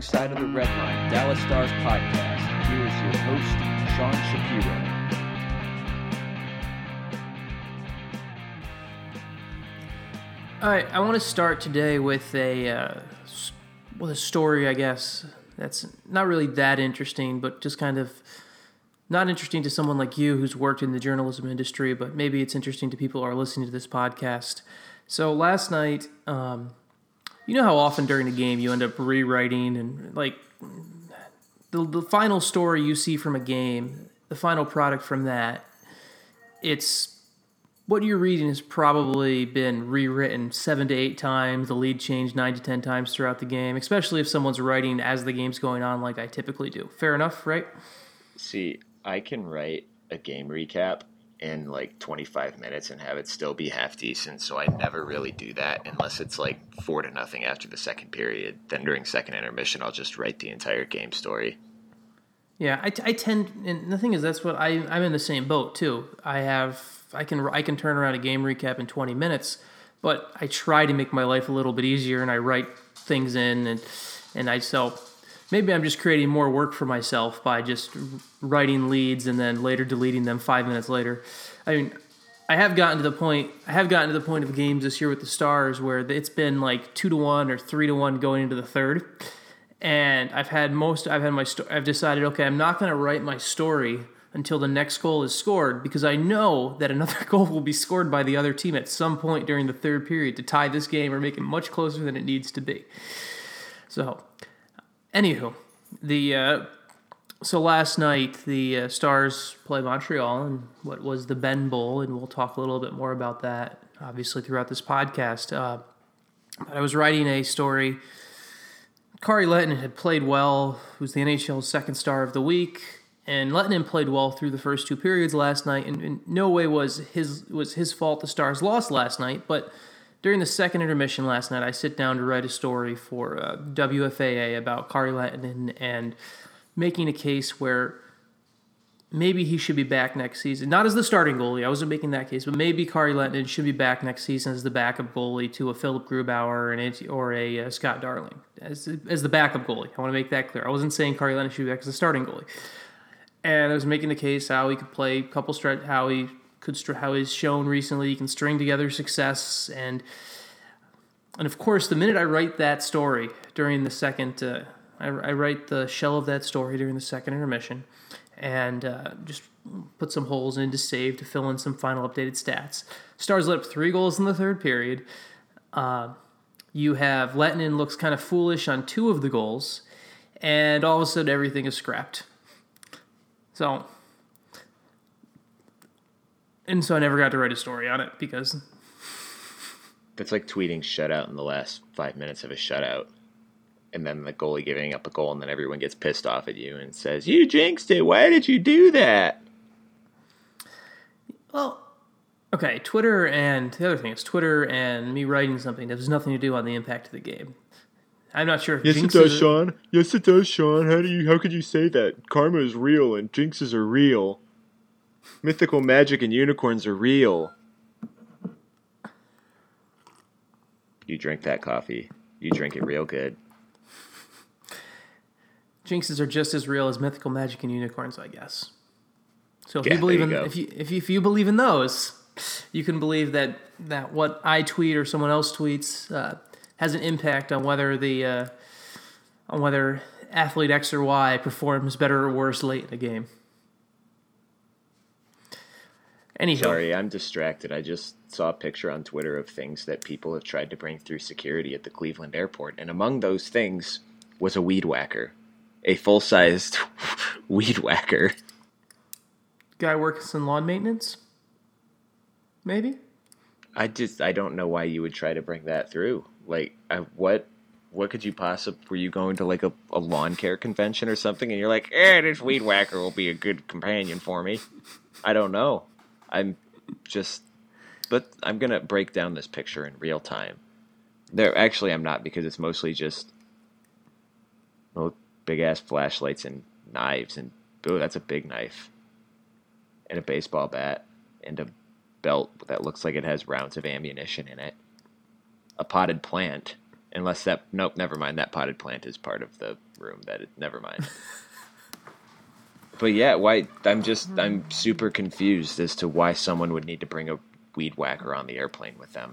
the Wrong Side of the Red Line Dallas Stars podcast. Here is your host, Sean Shapiro. All right, I want to start today with a uh, with a story, I guess that's not really that interesting, but just kind of not interesting to someone like you who's worked in the journalism industry, but maybe it's interesting to people who are listening to this podcast. So last night, um, you know how often during a game you end up rewriting and like the, the final story you see from a game, the final product from that, it's what you're reading has probably been rewritten seven to eight times, the lead changed nine to ten times throughout the game, especially if someone's writing as the game's going on, like I typically do. Fair enough, right? See, I can write a game recap in like 25 minutes and have it still be half decent, so I never really do that unless it's like four to nothing after the second period. Then during second intermission, I'll just write the entire game story. Yeah, I, I tend, and the thing is, that's what I I'm in the same boat too. I have I can I can turn around a game recap in 20 minutes, but I try to make my life a little bit easier, and I write things in, and and I so maybe I'm just creating more work for myself by just writing leads and then later deleting them five minutes later. I mean, I have gotten to the point. I have gotten to the point of games this year with the Stars where it's been like two to one or three to one going into the third, and I've had most. I've had my. I've decided, okay, I'm not going to write my story until the next goal is scored because I know that another goal will be scored by the other team at some point during the third period to tie this game or make it much closer than it needs to be. So, anywho, the uh, so last night the uh, Stars play Montreal in what was the Benn Bowl, and we'll talk a little bit more about that obviously throughout this podcast. Uh, but I was writing a story. Kari Lehtonen had played well, who's the NHL's second star of the week, and Lehtonen played well through the first two periods last night. And in no way was his was his fault the Stars lost last night, but during the second intermission last night, I sit down to write a story for uh, WFAA about Kari Lehtonen and making a case where maybe he should be back next season. Not as the starting goalie, I wasn't making that case, but maybe Kari Lehtonen should be back next season as the backup goalie to a Philipp Grubauer and or a uh, Scott Darling as as the backup goalie. I want to make that clear. I wasn't saying Kari Lehtonen should be back as the starting goalie. And I was making the case how he could play couple stretch, how he could str- how he's shown recently he can string together success and and of course the minute I write that story during the second uh, I, I write the shell of that story during the second intermission and uh, just put some holes in to save to fill in some final updated stats. Stars let up three goals in the third period. Uh, you have Lehtonen looks kind of foolish on two of the goals, and all of a sudden everything is scrapped. So, and so I never got to write a story on it because That's like tweeting shutout in the last five minutes of a shutout. And then the goalie giving up a goal, and then everyone gets pissed off at you and says, You jinxed it. Why did you do that? Well, okay, Twitter and the other thing is Twitter and me writing something that has nothing to do on the impact of the game. I'm not sure if Yes, it does, are- Sean. Yes, it does, Sean. How do you? How could you say that? Karma is real and jinxes are real. Mythical magic and unicorns are real. You drink that coffee. You drink it real good. jinxes are just as real as mythical magic and unicorns, I guess. So if Yeah, you believe there in go. if you if you, if you believe in those, you can believe that that what I tweet or someone else tweets uh, has an impact on whether the uh, on whether athlete X or Y performs better or worse late in a game. Anyhow, Sorry, I'm distracted. I just saw a picture on Twitter of things that people have tried to bring through security at the Cleveland airport, and among those things was a weed whacker, a full sized weed whacker. guy works in lawn maintenance. Maybe. I just I don't know why you would try to bring that through. Like, I, what what could you possibly? Were you going to like a, a lawn care convention or something, and you're like, eh, this weed whacker will be a good companion for me? I don't know. I'm just, but I'm gonna break down this picture in real time. There, actually, I'm not because it's mostly just, well, big ass flashlights and knives, and oh, that's a big knife, and a baseball bat, and a belt that looks like it has rounds of ammunition in it, a potted plant, Unless that nope, never mind. That potted plant is part of the room. That it, never mind. but yeah, why? I'm just mm-hmm. I'm super confused as to why someone would need to bring a weed whacker on the airplane with them.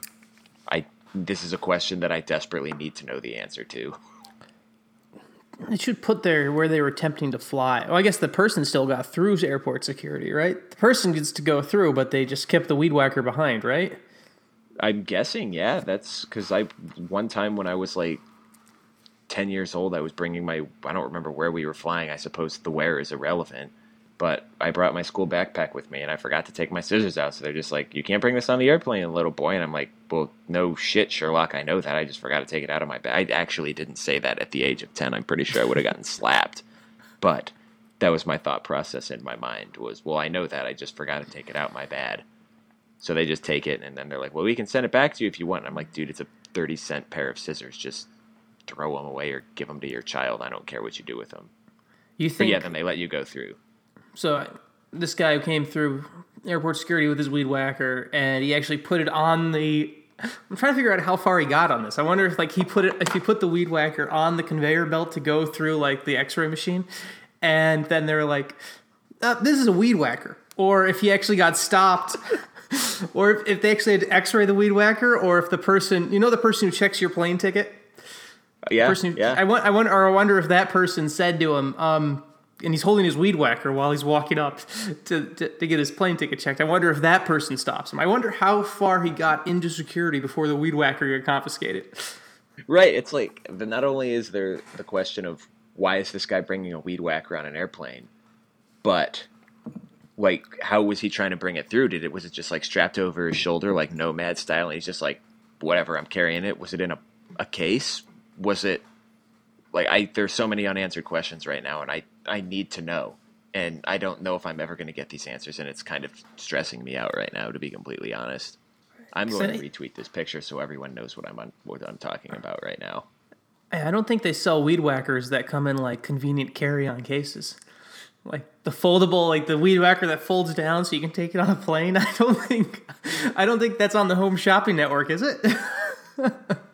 I this is a question that I desperately need to know the answer to. It should put there where they were attempting to fly. Well, I guess the person still got through airport security, right? The person gets to go through, but they just kept the weed whacker behind, right? I'm guessing, yeah. That's because I one time when I was like ten years old, I was bringing my I don't remember where we were flying. I suppose the where is irrelevant, but I brought my school backpack with me, and I forgot to take my scissors out. So they're just like, "You can't bring this on the airplane, little boy." And I'm like, "Well, no shit, Sherlock. I know that. I just forgot to take it out of my bag." I actually didn't say that at the age of ten. I'm pretty sure I would have gotten slapped, but that was my thought process in my mind. Was, "Well, I know that. I just forgot to take it out. My bad." So they just take it, and then they're like, "Well, we can send it back to you if you want." And I'm like, "Dude, it's a thirty cent pair of scissors. Just throw them away or give them to your child. I don't care what you do with them." You But think yeah, then they let you go through. so? This guy who came through airport security with his weed whacker, and he actually put it on the. I'm trying to figure out how far he got on this. I wonder if like he put it if he put the weed whacker on the conveyor belt to go through like the X-ray machine, and then they're like, uh, "This is a weed whacker," or if he actually got stopped. Or if, if they actually had to X-ray the weed whacker, or if the person, you know, the person who checks your plane ticket, Yeah, person. yeah. I want. I wonder. Or I wonder if that person said to him, um, and he's holding his weed whacker while he's walking up to, to to get his plane ticket checked. I wonder if that person stops him. I wonder how far he got into security before the weed whacker got confiscated. Right. It's like the, not only is there the question of why is this guy bringing a weed whacker on an airplane, but like how was he trying to bring it through? Did it was it just like strapped over his shoulder like nomad style, and he's just like whatever I'm carrying it? Was it in a a case? Was it like I? There's so many unanswered questions right now, and I I need to know. And I don't know if I'm ever going to get these answers, and it's kind of stressing me out right now, to be completely honest. I'm going to retweet this picture so everyone knows what I'm on, what I'm talking about right now. I don't think they sell weed whackers that come in like convenient carry-on cases. Like the foldable, like the weed whacker that folds down so you can take it on a plane. I don't think, I don't think that's on the Home Shopping Network, is it?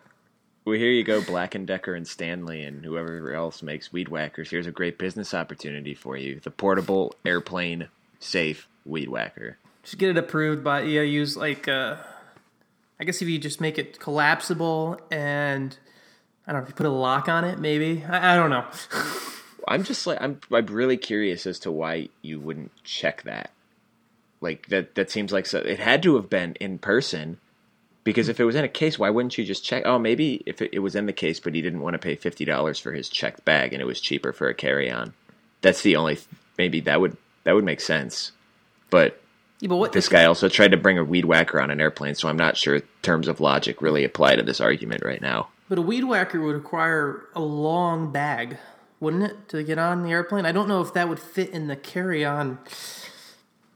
Well, here you go, Black and Decker and Stanley and whoever else makes weed whackers. Here's a great business opportunity for you: the portable airplane safe weed whacker. just get it approved by yeah use like uh i guess if you just make it collapsible and i don't know if you put a lock on it maybe i, I don't know I'm just like I'm I'm really curious as to why you wouldn't check that. Like that that seems like so, it had to have been in person. Because if it was in a case, why wouldn't you just check? Oh, maybe if it, it was in the case, but he didn't want to pay fifty dollars for his checked bag, and it was cheaper for a carry-on. That's the only. Maybe that would that would make sense. But yeah, but what this guy also tried to bring a weed whacker on an airplane, so I'm not sure terms of logic really apply to this argument right now. but a weed whacker would require a long bag wouldn't it to get on the airplane i don't know if that would fit in the carry-on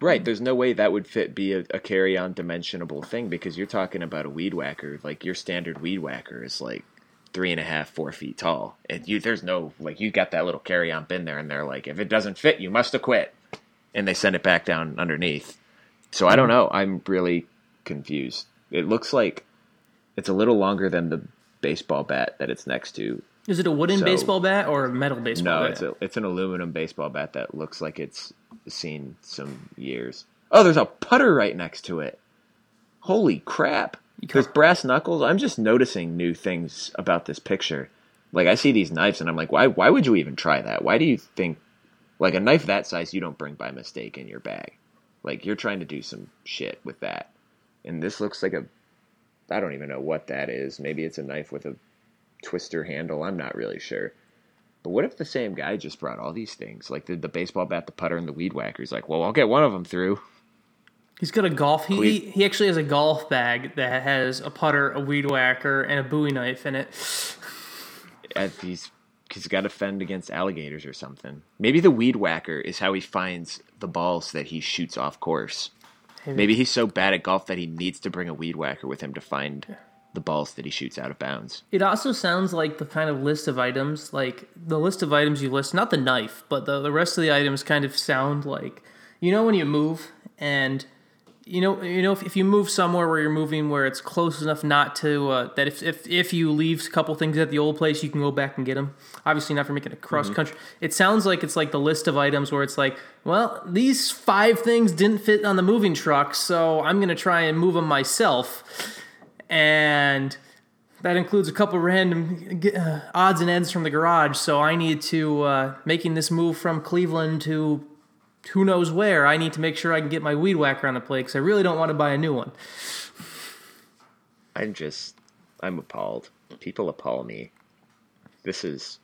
Right, hmm. there's no way that would fit be a, a carry-on dimensionable thing because you're talking about a weed whacker. Like your standard weed whacker is like three and a half, four feet tall, and you there's no like you got that little carry-on bin there, and they're like, if it doesn't fit, you must acquit, and they send it back down underneath. So I don't hmm. know. I'm really confused. It looks like it's a little longer than the baseball bat that it's next to. Is it a wooden So- baseball bat or a metal baseball No, bat it's a it's an aluminum baseball bat that looks like it's seen some years. Oh, there's a putter right next to it. Holy crap! There's brass knuckles. I'm just noticing new things about this picture. Like I see these knives and I'm like, why why would you even try that? Why do you think like a knife that size you don't bring by mistake in your bag? Like you're trying to do some shit with that. And this looks like a I don't even know what that is. Maybe it's a knife with a twister handle. I'm not really sure. But what if the same guy just brought all these things, like the, the baseball bat, the putter, and the weed whacker? He's like, well, I'll get one of them through. he's got a golf he, he actually has a golf bag that has a putter a weed whacker and a bowie knife in it At he's he's got to fend against alligators or something. Maybe the weed whacker is how he finds the balls that he shoots off course. Maybe he's so bad at golf that he needs to bring a weed whacker with him to find the balls that he shoots out of bounds. It also sounds like the kind of list of items, like the list of items you list, not the knife, but the, the rest of the items kind of sound like, you know, when you move and you know, you know, if, if you move somewhere where you're moving where it's close enough not to uh, that if, if if you leave a couple things at the old place, you can go back and get them. Obviously, not for making a cross country. It sounds like it's like the list of items where it's like, well, these five things didn't fit on the moving truck, so I'm gonna try and move them myself, and that includes a couple random uh, odds and ends from the garage. So I need to uh, making this move from Cleveland to who knows where. I need to make sure I can get my weed whacker on the plate because I really don't want to buy a new one. I'm just, I'm appalled. People appall me. This is,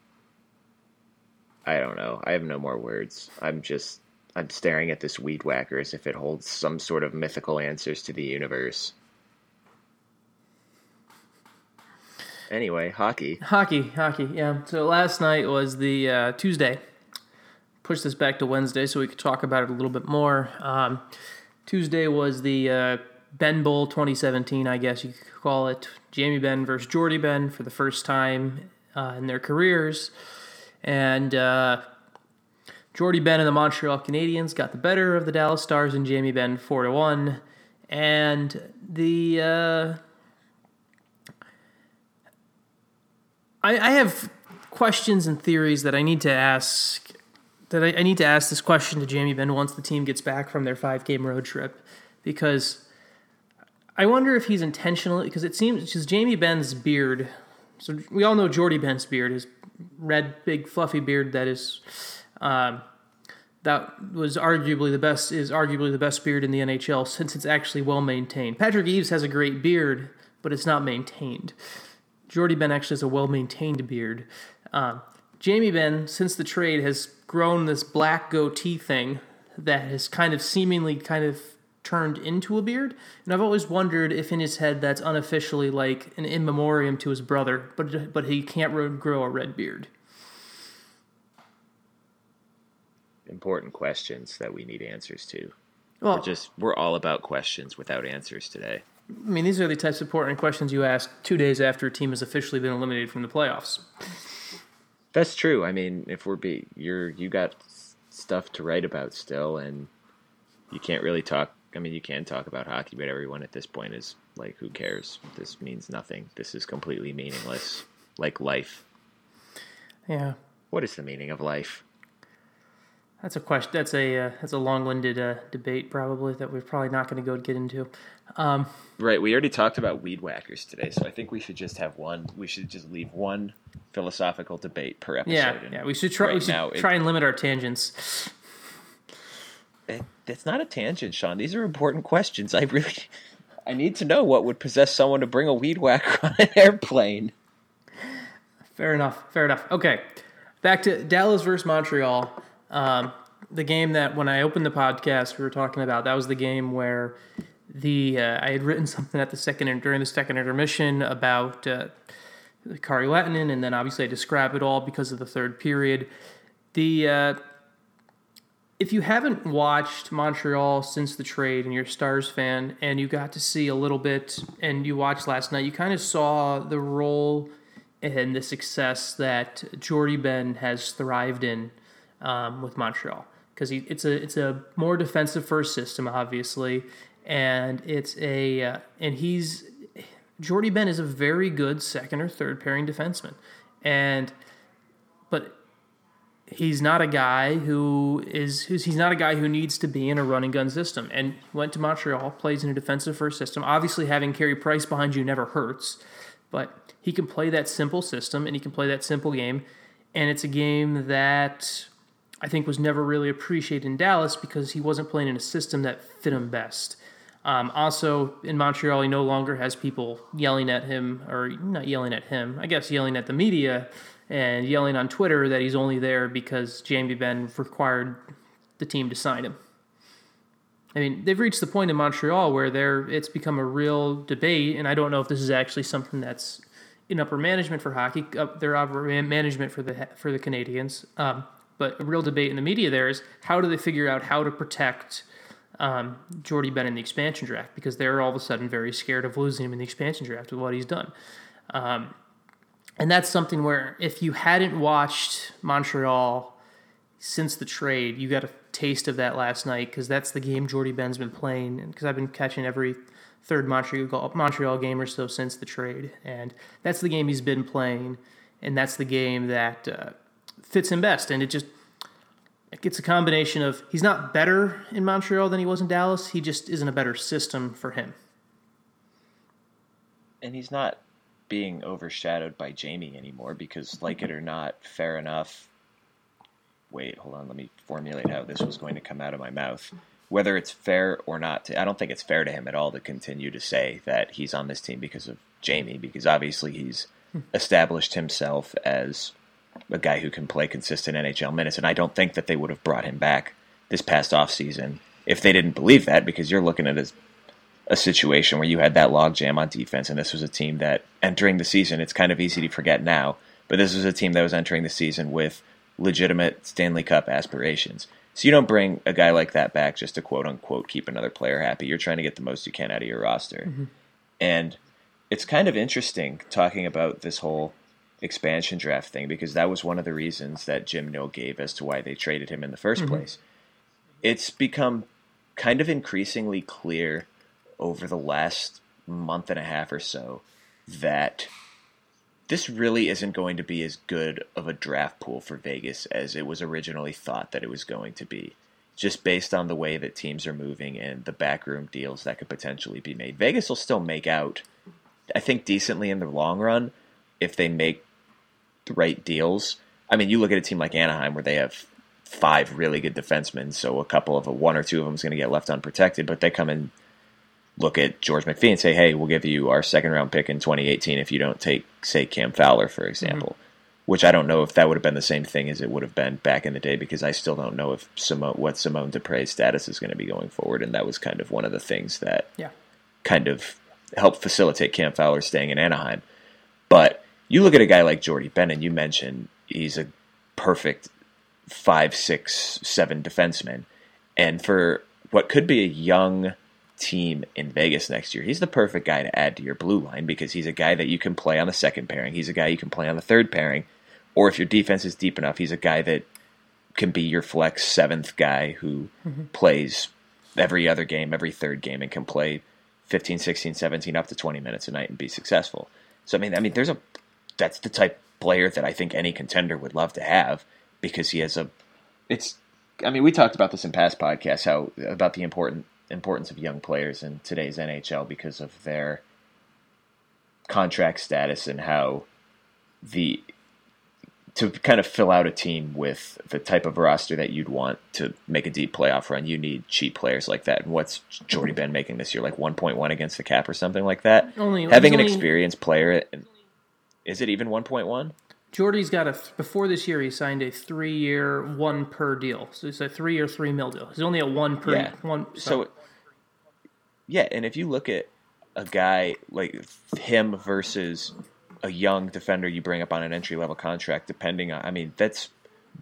I don't know. I have no more words. I'm just, I'm staring at this weed whacker as if it holds some sort of mythical answers to the universe. Anyway, hockey. Hockey, hockey, yeah. So last night was the uh, Tuesday. Push this back to Wednesday so we could talk about it a little bit more. Um, Tuesday was the uh, Benn Bowl 2017, I guess you could call it. Jamie Benn versus Jordie Benn for the first time uh, in their careers. And uh, Jordie Benn and the Montreal Canadiens got the better of the Dallas Stars and Jamie Benn 4 to 1. And the. I, I have questions and theories that I need to ask. That I, I need to ask this question to Jamie Benn once the team gets back from their five game road trip, because I wonder if he's intentionally because it seems because Jamie Benn's beard. So we all know Jordie Benn's beard, his red, big, fluffy beard that is. Um, that was arguably the best is arguably the best beard in the NHL since it's actually well maintained. Patrick Eaves has a great beard, but it's not maintained. Jordie Benn actually has a well maintained beard. Um, Jamie Benn, since the trade, has grown this black goatee thing that has kind of seemingly kind of turned into a beard. And I've always wondered if in his head that's unofficially like an in memoriam to his brother, but but he can't grow a red beard. Important questions that we need answers to. Well, We're just, we're all about questions without answers today. I mean, these are the types of important questions you ask two days after a team has officially been eliminated from the playoffs. That's true. I mean, if we're be you're you got stuff to write about still, and you can't really talk. I mean, you can talk about hockey, but everyone at this point is like, who cares? This means nothing. This is completely meaningless. Like life. Yeah, What is the meaning of life? That's a question. That's a uh, that's a long-winded uh, debate, probably that we're probably not going to go get into. Um, Right. We already talked about weed whackers today, so I think we should just have one. We should just leave one philosophical debate per episode. yeah, yeah, we should try. right we should now, it- try and limit our tangents. It, it's not a tangent, Sean. These are important questions. I really, I need to know what would possess someone to bring a weed whacker on an airplane. Fair enough. Fair enough. Okay, back to Dallas versus Montreal. Um, the game that when I opened the podcast we were talking about that was the game where the uh, I had written something at the second during the second intermission about uh, Kari Lehtonen, and then obviously I describe it all because of the third period. The uh, if you haven't watched Montreal since the trade and you're a Stars fan and you got to see a little bit and you watched last night, you kind of saw the role and the success that Jordie Benn has thrived in um, with Montreal because it's a it's a more defensive first system, obviously, and it's a uh, and he's Jordie Benn is a very good second or third pairing defenseman, and but he's not a guy who is he's not a guy who needs to be in a running gun system. And went to Montreal, plays in a defensive first system. Obviously, having Carey Price behind you never hurts, but he can play that simple system and he can play that simple game. And it's a game that I think was never really appreciated in Dallas because he wasn't playing in a system that fit him best. Um, also, in Montreal, he no longer has people yelling at him, or not yelling at him, I guess yelling at the media and yelling on Twitter that he's only there because Jamie Benn required the team to sign him. I mean, they've reached the point in Montreal where they're, it's become a real debate, and I don't know if this is actually something that's in upper management for hockey, up their upper management for the for the Canadiens. Um, but a real debate in the media there is how do they figure out how to protect um, Jordie Benn in the expansion draft because they're all of a sudden very scared of losing him in the expansion draft with what he's done. Um, and that's something where if you hadn't watched Montreal since the trade. You got a taste of that last night because that's the game Jordie Benn's been playing, because I've been catching every third Montreal Montreal game or so since the trade, and that's the game he's been playing, and that's the game that uh, fits him best. And it just it's a combination of he's not better in Montreal than he was in Dallas. He just isn't a better system for him. And he's not being overshadowed by Jamie anymore because, like it or not, fair enough. Wait, hold on. Let me formulate how this was going to come out of my mouth. Whether it's fair or not, to, I don't think it's fair to him at all to continue to say that he's on this team because of Jamie, because obviously he's hmm. established himself as a guy who can play consistent NHL minutes, and I don't think that they would have brought him back this past offseason if they didn't believe that, because you're looking at a, a situation where you had that logjam on defense, and this was a team that entering the season, it's kind of easy to forget now, but this was a team that was entering the season with legitimate Stanley Cup aspirations. So you don't bring a guy like that back just to quote unquote keep another player happy. You're trying to get the most you can out of your roster. Mm-hmm. And it's kind of interesting talking about this whole expansion draft thing because that was one of the reasons that Jim Nill gave as to why they traded him in the 1st mm-hmm. place. It's become kind of increasingly clear over the last month and a half or so that this really isn't going to be as good of a draft pool for Vegas as it was originally thought that it was going to be. Just based on the way that teams are moving and the backroom deals that could potentially be made. Vegas will still make out, I think, decently in the long run if they make the right deals. I mean, you look at a team like Anaheim where they have five really good defensemen, so a couple of a, one or two of them is going to get left unprotected, but they come and look at George McPhee and say, "Hey, we'll give you our second round pick in 2018 if you don't take, say, Cam Fowler, for example." Mm-hmm. Which I don't know if that would have been the same thing as it would have been back in the day because I still don't know if Simon, what Simon Despres's status is going to be going forward, and that was kind of one of the things that yeah. kind of helped facilitate Cam Fowler staying in Anaheim. But you look at a guy like Jordie Benn, and you mentioned he's a perfect five, six, seven defenseman, and for what could be a young team in Vegas next year, he's the perfect guy to add to your blue line because he's a guy that you can play on the second pairing. He's a guy you can play on the third pairing, or if your defense is deep enough, he's a guy that can be your flex seventh guy who mm-hmm. plays every other game, every third game, and can play 15, 16, 17, up to 20 minutes a night and be successful. So I mean, I mean, there's a that's the type player that I think any contender would love to have because he has a. It's. I mean, we talked about this in past podcasts how about the important importance of young players in today's NHL because of their contract status and how the to kind of fill out a team with the type of roster that you'd want to make a deep playoff run, you need cheap players like that. And what's Jordie Benn making this year? Like 1.1 against the cap or something like that? Only, Having an only, experienced player, is it even 1.1? Jordie's got a before this year he signed a three year one per deal. So it's a three year three mil deal. He's only a one per yeah. one. So. so yeah, and if you look at a guy like him versus a young defender you bring up on an entry level contract, depending on, I mean, that's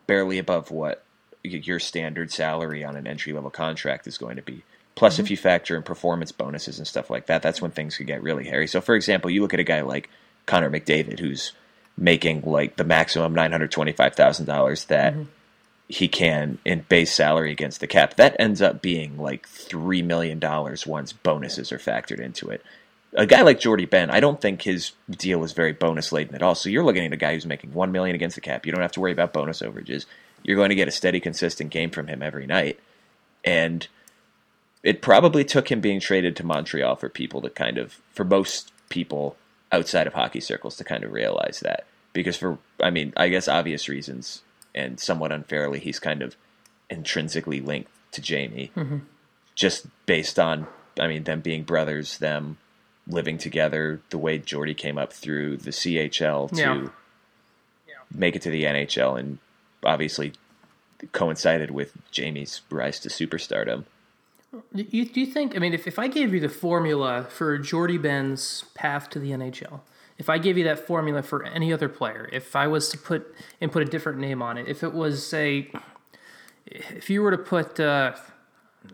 barely above what your standard salary on an entry level contract is going to be. Plus, mm-hmm. if you factor in performance bonuses and stuff like that, that's when things could get really hairy. So, for example, you look at a guy like Connor McDavid, who's making like the maximum nine hundred twenty five thousand dollars that mm-hmm. he can in base salary against the cap. That ends up being like three million dollars once bonuses are factored into it. A guy like Jordie Benn, I don't think his deal is very bonus laden at all. So you're looking at a guy who's making one million against the cap. You don't have to worry about bonus overages. You're going to get a steady, consistent game from him every night, and it probably took him being traded to Montreal for people to kind of, for most people, outside of hockey circles to kind of realize that. Because for, I mean, I guess obvious reasons and somewhat unfairly, he's kind of intrinsically linked to Jamie, mm-hmm. just based on, I mean, them being brothers, them living together, the way Jordie came up through the CHL to yeah. make it to the NHL, and obviously coincided with Jamie's rise to superstardom. Do you, do you think, I mean, if, if I gave you the formula for Jordie Benn's path to the NHL, if I gave you that formula for any other player, if I was to put and put a different name on it, if it was, say, if you were to put, uh,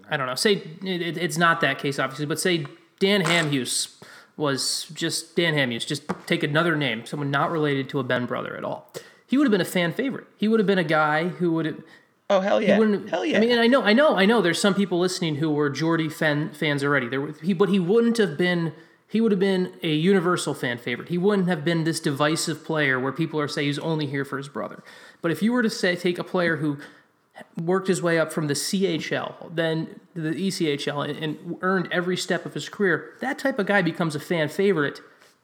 I don't know, say it, it's not that case, obviously, but say Dan Hamhuis was just Dan Hamhuis, just take another name, someone not related to a Benn brother at all. He would have been a fan favorite. He would have been a guy who would have Oh hell yeah! He wouldn't. hell yeah! I mean, I know, I know, I know. There's some people listening who were Jordie fan, fans already. There, he, but he wouldn't have been. He would have been a universal fan favorite. He wouldn't have been this divisive player where people are saying he's only here for his brother. But if you were to say take a player who worked his way up from the CHL, then the ECHL, and, and earned every step of his career, that type of guy becomes a fan favorite.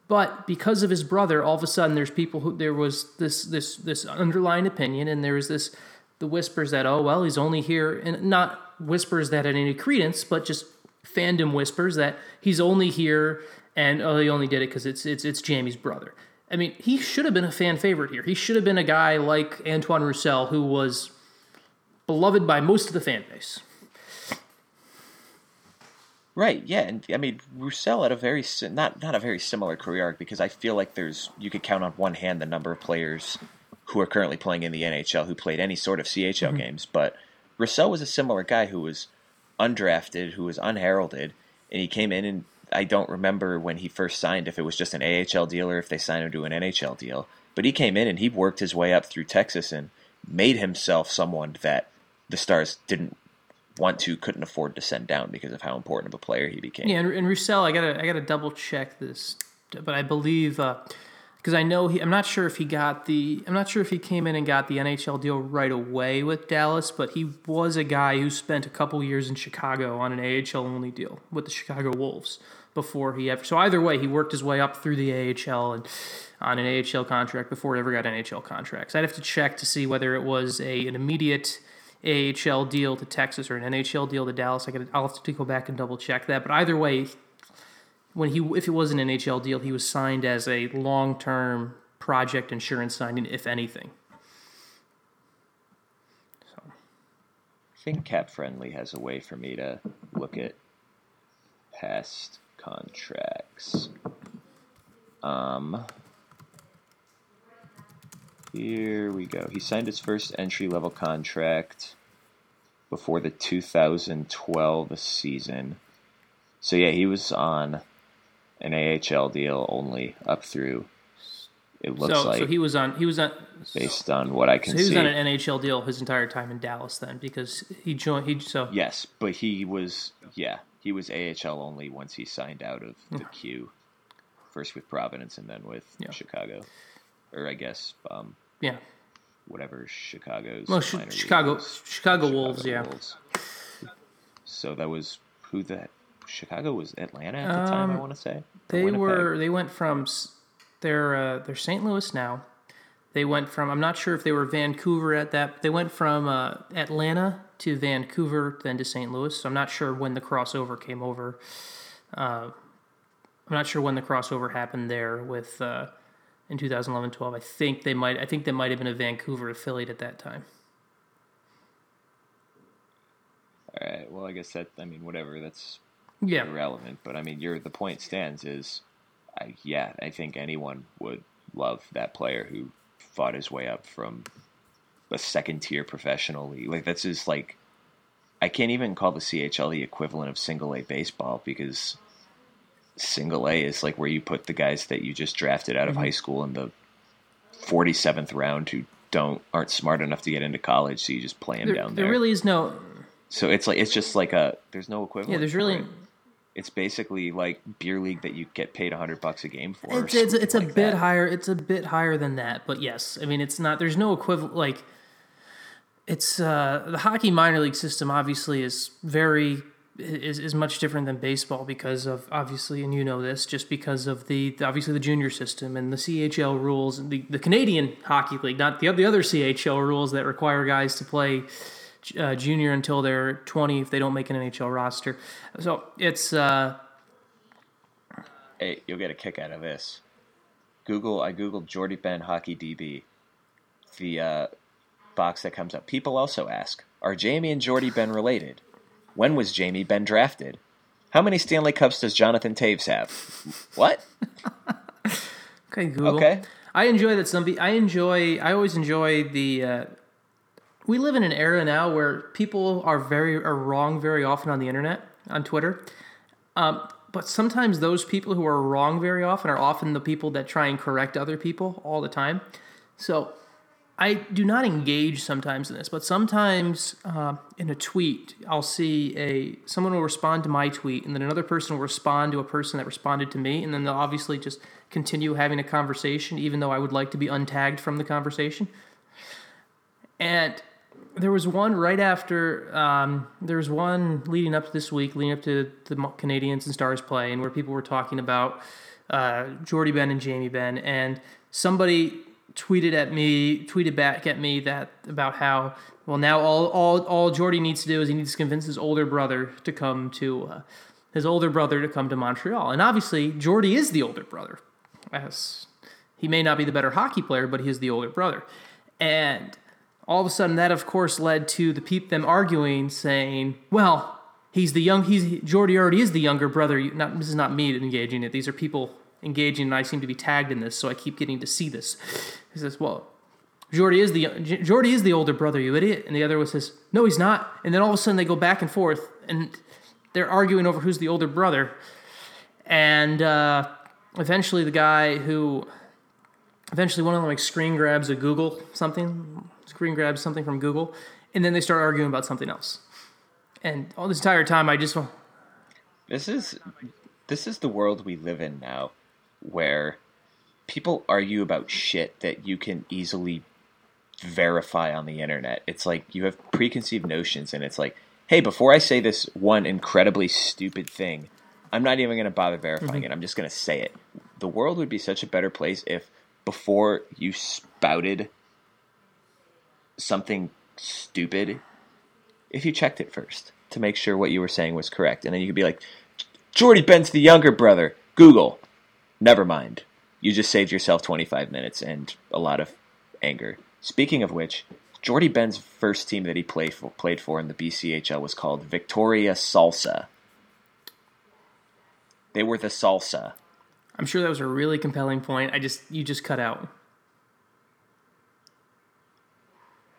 But because of his brother, all of a sudden there's people who there was this this this underlying opinion, and there was this the whispers that oh well he's only here, and not whispers that had any credence, but just fandom whispers that he's only here and oh he only did it because it's it's it's Jamie's brother. I mean he should have been a fan favorite here. He should have been a guy like Antoine Roussel who was beloved by most of the fan base. Right, yeah, and I mean Roussel had a very not not a very similar career arc because I feel like there's you could count on one hand the number of players who are currently playing in the NHL who played any sort of CHL mm-hmm. games, but Roussel was a similar guy who was undrafted, who was unheralded, and he came in and I don't remember when he first signed if it was just an AHL deal or if they signed him to an NHL deal, but he came in and he worked his way up through Texas and made himself someone that the Stars didn't want to, couldn't afford to send down because of how important of a player he became. Yeah, and, and Roussel, I gotta I gotta double check this, but I believe uh, because I know he. I'm not sure if he got the. I'm not sure if he came in and got the NHL deal right away with Dallas, but he was a guy who spent a couple years in Chicago on an AHL only deal with the Chicago Wolves before he ever. So either way, he worked his way up through the AHL and on an AHL contract before he ever got NHL contracts. I'd have to check to see whether it was a an immediate AHL deal to Texas or an NHL deal to Dallas. I got I'll have to go back and double check that. But either way, when he if it was an NHL deal, he was signed as a long term project insurance signing, if anything. I think Cap Friendly has a way for me to look at past contracts. Um, here we go. He signed his first entry level contract before the 2012 season. So yeah, he was on an AHL deal only up through. It looks so like so he was on he was on based on what I so can he was see. on an NHL deal his entire time in Dallas then because he joined he so Yes, but he was yeah, he was AHL only once he signed out of the queue. First with Providence and then with Yeah. Chicago. Or I guess um, yeah whatever Chicago's Well, league Chicago- was. Chicago Wolves, yeah. Wolves. So that was who the Chicago was Atlanta at the time, I Um, want to say. They Winnipeg? were they went from they're uh, they're St. Louis now. They went from I'm not sure if they were Vancouver at that. They went from uh, Atlanta to Vancouver, then to St. Louis. So I'm not sure when the crossover came over. Uh, I'm not sure when the crossover happened there with uh, in 2011-12. I think they might. I think they might have been a Vancouver affiliate at that time. All right. Well, I guess that I mean whatever. That's Yeah, irrelevant. But I mean, your the point stands is, I, yeah, I think anyone would love that player who fought his way up from a second tier professional league. Like that's just like, I can't even call the CHL the equivalent of single A baseball because single A is like where you put the guys that you just drafted out of mm-hmm. high school in the forty seventh round who don't aren't smart enough to get into college, so you just play them there, down there there. really is no. so it's like it's just like a there's no equivalent. Yeah, there's really. It. It's basically like beer league that you get paid hundred bucks a game for. or It's it's, it's a bit that. higher. It's a bit higher than that, but yes, I mean it's not. There's no equivalent. Like it's uh, the hockey minor league system. Obviously, is very is is much different than baseball because of obviously, and you know this, just because of the obviously the junior system and the CHL rules and the, the Canadian hockey league, not the the other CHL rules that require guys to play. Uh, junior until they're 20 if they don't make an NHL roster. So it's uh, Hey, you'll get a kick out of this. Google. I googled Jordie Benn hockey DB. The uh, box that comes up. People also ask: Are Jamie and Jordie Benn related? When was Jamie Benn drafted? How many Stanley Cups does Jonathan Toews have? What? Okay, Google. Okay. I enjoy that some. I enjoy. I always enjoy the. Uh, we live in an era now where people are very are wrong very often on the internet on Twitter. Um, but sometimes those people who are wrong very often are often the people that try and correct other people all the time. So I do not engage sometimes in this, but sometimes uh, in a tweet, I'll see a someone will respond to my tweet, and then another person will respond to a person that responded to me, and then they'll obviously just continue having a conversation, even though I would like to be untagged from the conversation. And there was one right after. Um, there was one leading up to this week, leading up to the Canadiens and Stars play, and where people were talking about uh, Jordie Benn and Jamie Benn, and somebody tweeted at me, tweeted back at me that about how well now all all all Jordie needs to do is he needs to convince his older brother to come to uh, his older brother to come to Montreal, and obviously Jordie is the older brother. As he may not be the better hockey player, but he is the older brother, and all of a sudden that of course led to the peep them arguing, saying, "Well." He's the young. He's jordy already is the younger brother. Not this is not me engaging it. These are people engaging, and I seem to be tagged in this, so I keep getting to see this. He says, "Well, jordy is the jordy is the older brother, you idiot," and the other one says, "No, he's not." And then all of a sudden they go back and forth, and they're arguing over who's the older brother. And uh, eventually, the guy who eventually one of them like screen grabs a Google something, screen grabs something from Google, and then they start arguing about something else. And all this entire time, I just this is this is the world we live in now, where people argue about shit that you can easily verify on the internet. It's like you have preconceived notions, and it's like, hey, before I say this one incredibly stupid thing, I'm not even going to bother verifying mm-hmm. it. I'm just going to say it. The world would be such a better place if before you spouted something stupid, if you checked it first to make sure what you were saying was correct. And then you could be like, Jordie Benn's the younger brother. Google. Never mind. You just saved yourself 25 minutes and a lot of anger. Speaking of which, Jordie Benn's first team that he played for, played for in the BCHL was called Victoria Salsa. They were the salsa. I'm sure that was a really compelling point. I just you just cut out.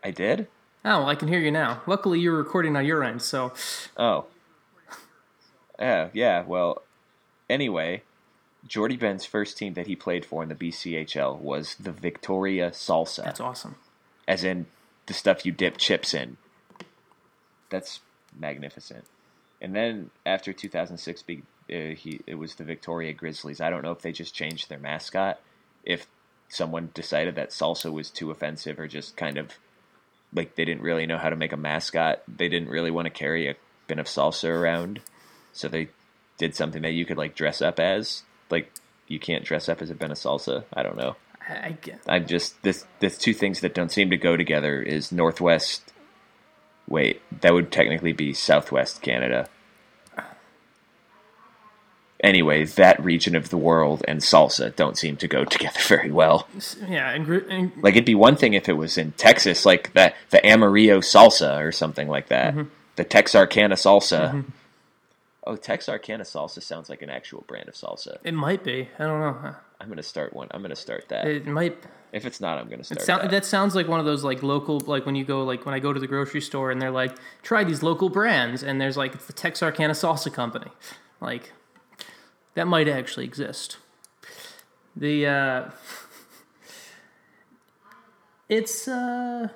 I did? Oh, well, I can hear you now. Luckily, you're recording on your end, so. Oh. Yeah, yeah. Well, anyway, Jordie Benn's first team that he played for in the BCHL was the Victoria Salsa. That's awesome. As in the stuff you dip chips in. That's magnificent. And then after 2006, uh, he it was the Victoria Grizzlies. I don't know if they just changed their mascot, if someone decided that salsa was too offensive, or just kind of like they didn't really know how to make a mascot. They didn't really want to carry a bin of salsa around, so they did something that you could like dress up as. Like you can't dress up as a bin of salsa. I don't know. I get. I'm just this. This two things that don't seem to go together is Northwest. Wait, that would technically be Southwest Canada anyway, that region of the world and salsa don't seem to go together very well. Yeah, and, and like it'd be one thing if it was in Texas, like the the Amarillo salsa or something like that, mm-hmm. the Texarkana salsa. Mm-hmm. Oh, Texarkana salsa sounds like an actual brand of salsa. It might be. I don't know. I'm gonna start one. I'm gonna start that. It might. If it's not, I'm gonna start. Sound, that. that sounds like one of those like local, like when you go, like when I go to the grocery store and they're like, try these local brands, and there's like it's the Texarkana Salsa Company, like that might actually exist. The uh, it's uh,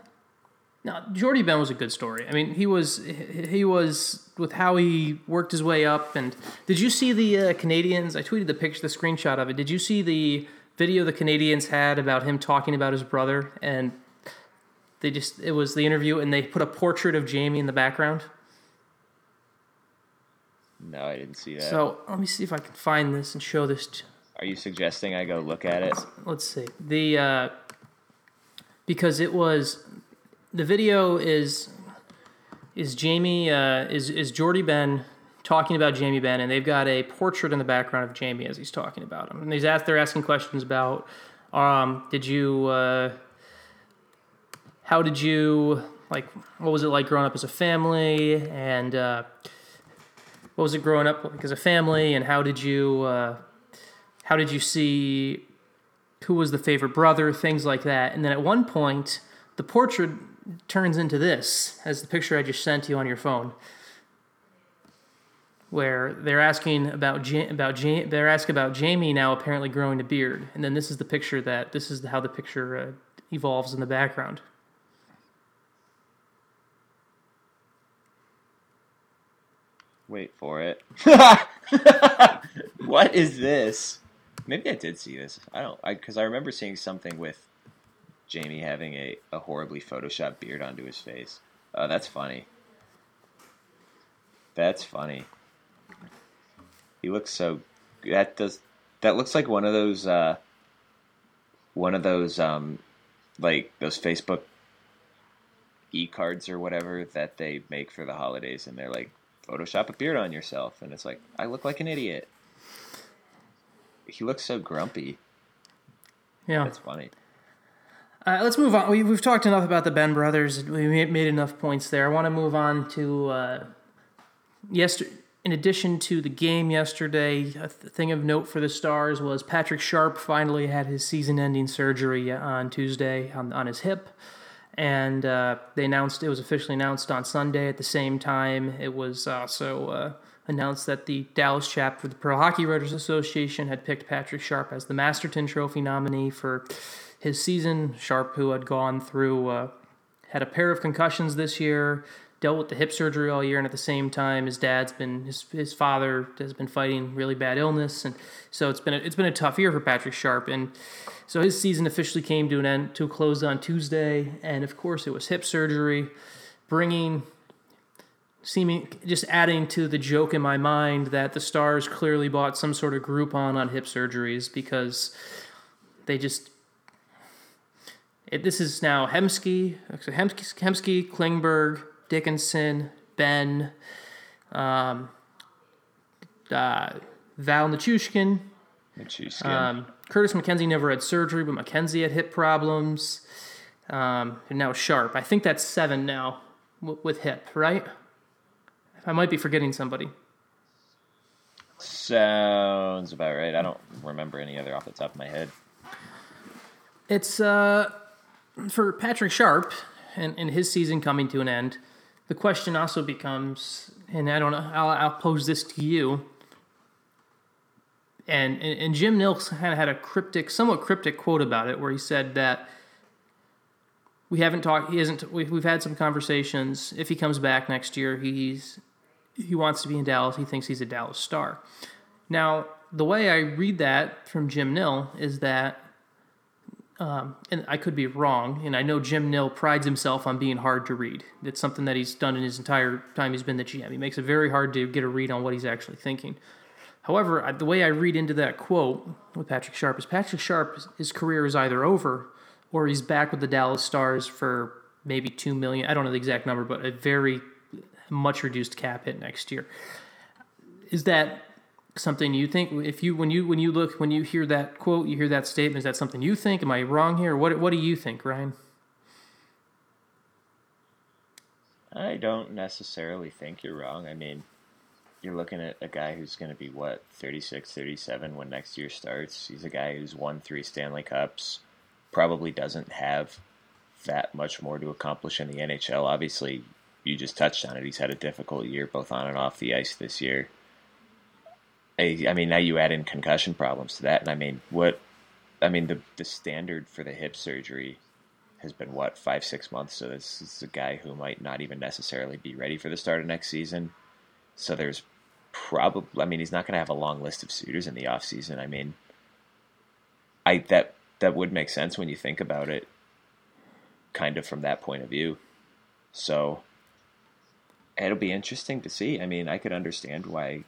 now Jordie Benn was a good story. I mean, he was he was with how he worked his way up. And did you see the uh, Canadiens? I tweeted the picture, the screenshot of it. Did you see the video the Canadiens had about him talking about his brother? And they just it was the interview, and they put a portrait of Jamie in the background. No, I didn't see that. So let me see if I can find this and show this. To, Are you suggesting I go look at it? let's see the uh, because it was the video is is Jamie uh, is is Jordie Benn talking about Jamie Benn and they've got a portrait in the background of Jamie as he's talking about him, and he's asked, they're asking questions about um, did you uh, how did you like what was it like growing up as a family and uh, what was it growing up like as a family, and how did you uh, how did you see who was the favorite brother, things like that. And then at one point, the portrait turns into this, as the picture I just sent you on your phone, where they're asking about ja- about ja- they're asking about Jamie now apparently growing a beard, and then this is the picture that this is how the picture uh, evolves in the background. Wait for it. what is this? Maybe I did see this. I don't. I because I remember seeing something with Jamie having a, a horribly photoshopped beard onto his face. Oh, that's funny. That's funny. He looks so. That does. That looks like one of those. Uh, one of those um, like those Facebook e cards or whatever that they make for the holidays, and they're like, Photoshop a beard on yourself, and it's like I look like an idiot. He looks so grumpy. Yeah. That's funny. Uh, let's move on. We, we've talked enough about the Benn brothers. We made, made enough points there. I want to move on to uh, yesterday. In addition to the game yesterday, a th- thing of note for the Stars was Patrick Sharp finally had his season-ending surgery on Tuesday on, on his hip, and uh, they announced it was officially announced on Sunday. At the same time, it was also uh, announced that the Dallas chapter of the Pro Hockey Writers Association had picked Patrick Sharp as the Masterton Trophy nominee for his season. Sharp, who had gone through, uh, had a pair of concussions this year, dealt with the hip surgery all year, and at the same time, his dad's been his his father has been fighting really bad illness, and so it's been a, it's been a tough year for Patrick Sharp, and so his season officially came to an end to a close on Tuesday, and of course, it was hip surgery, bringing seeming just adding to the joke in my mind that the stars clearly bought some sort of Groupon on hip surgeries because they just it, this is now Hemsky, so Hemsky, Hemsky, Klingberg, Dickinson, Benn, um, uh, Val Nichushkin, Nichushkin. um, Curtis McKenzie never had surgery, but McKenzie had hip problems. Um, and now Sharp. I think that's seven now w- with hip, right? I might be forgetting somebody. Sounds about right. I don't remember any other off the top of my head. It's uh, for Patrick Sharp and, and his season coming to an end. The question also becomes, and I don't know, I'll, I'll pose this to you. And, and, and Jim Nill's kind of had a cryptic, somewhat cryptic quote about it, where he said that we haven't talked. He isn't. We, we've had some conversations. If he comes back next year, he's he wants to be in Dallas. He thinks he's a Dallas star. Now, the way I read that from Jim Nill is that um, and I could be wrong, and I know Jim Nill prides himself on being hard to read. It's something that he's done in his entire time he's been the GM. He makes it very hard to get a read on what he's actually thinking. However, the way I read into that quote with Patrick Sharp is Patrick Sharp, his career is either over or he's back with the Dallas Stars for maybe two million. I don't know the exact number, but a very much reduced cap hit next year. Is that something you think? If you when you when you look when you hear that quote, you hear that statement, is that something you think? Am I wrong here? What what do you think, Ryan? I don't necessarily think you're wrong. I mean, you're looking at a guy who's going to be, what, 36, 37 when next year starts. He's a guy who's won three Stanley Cups, probably doesn't have that much more to accomplish in the NHL. Obviously, you just touched on it. He's had a difficult year, both on and off the ice this year. I, I mean, now you add in concussion problems to that, and I mean, what? I mean, the the standard for the hip surgery has been what five six months. So this is a guy who might not even necessarily be ready for the start of next season. So there's probably, I mean, he's not going to have a long list of suitors in the off season. I mean, I that that would make sense when you think about it, kind of from that point of view. So it'll be interesting to see. I mean, I could understand why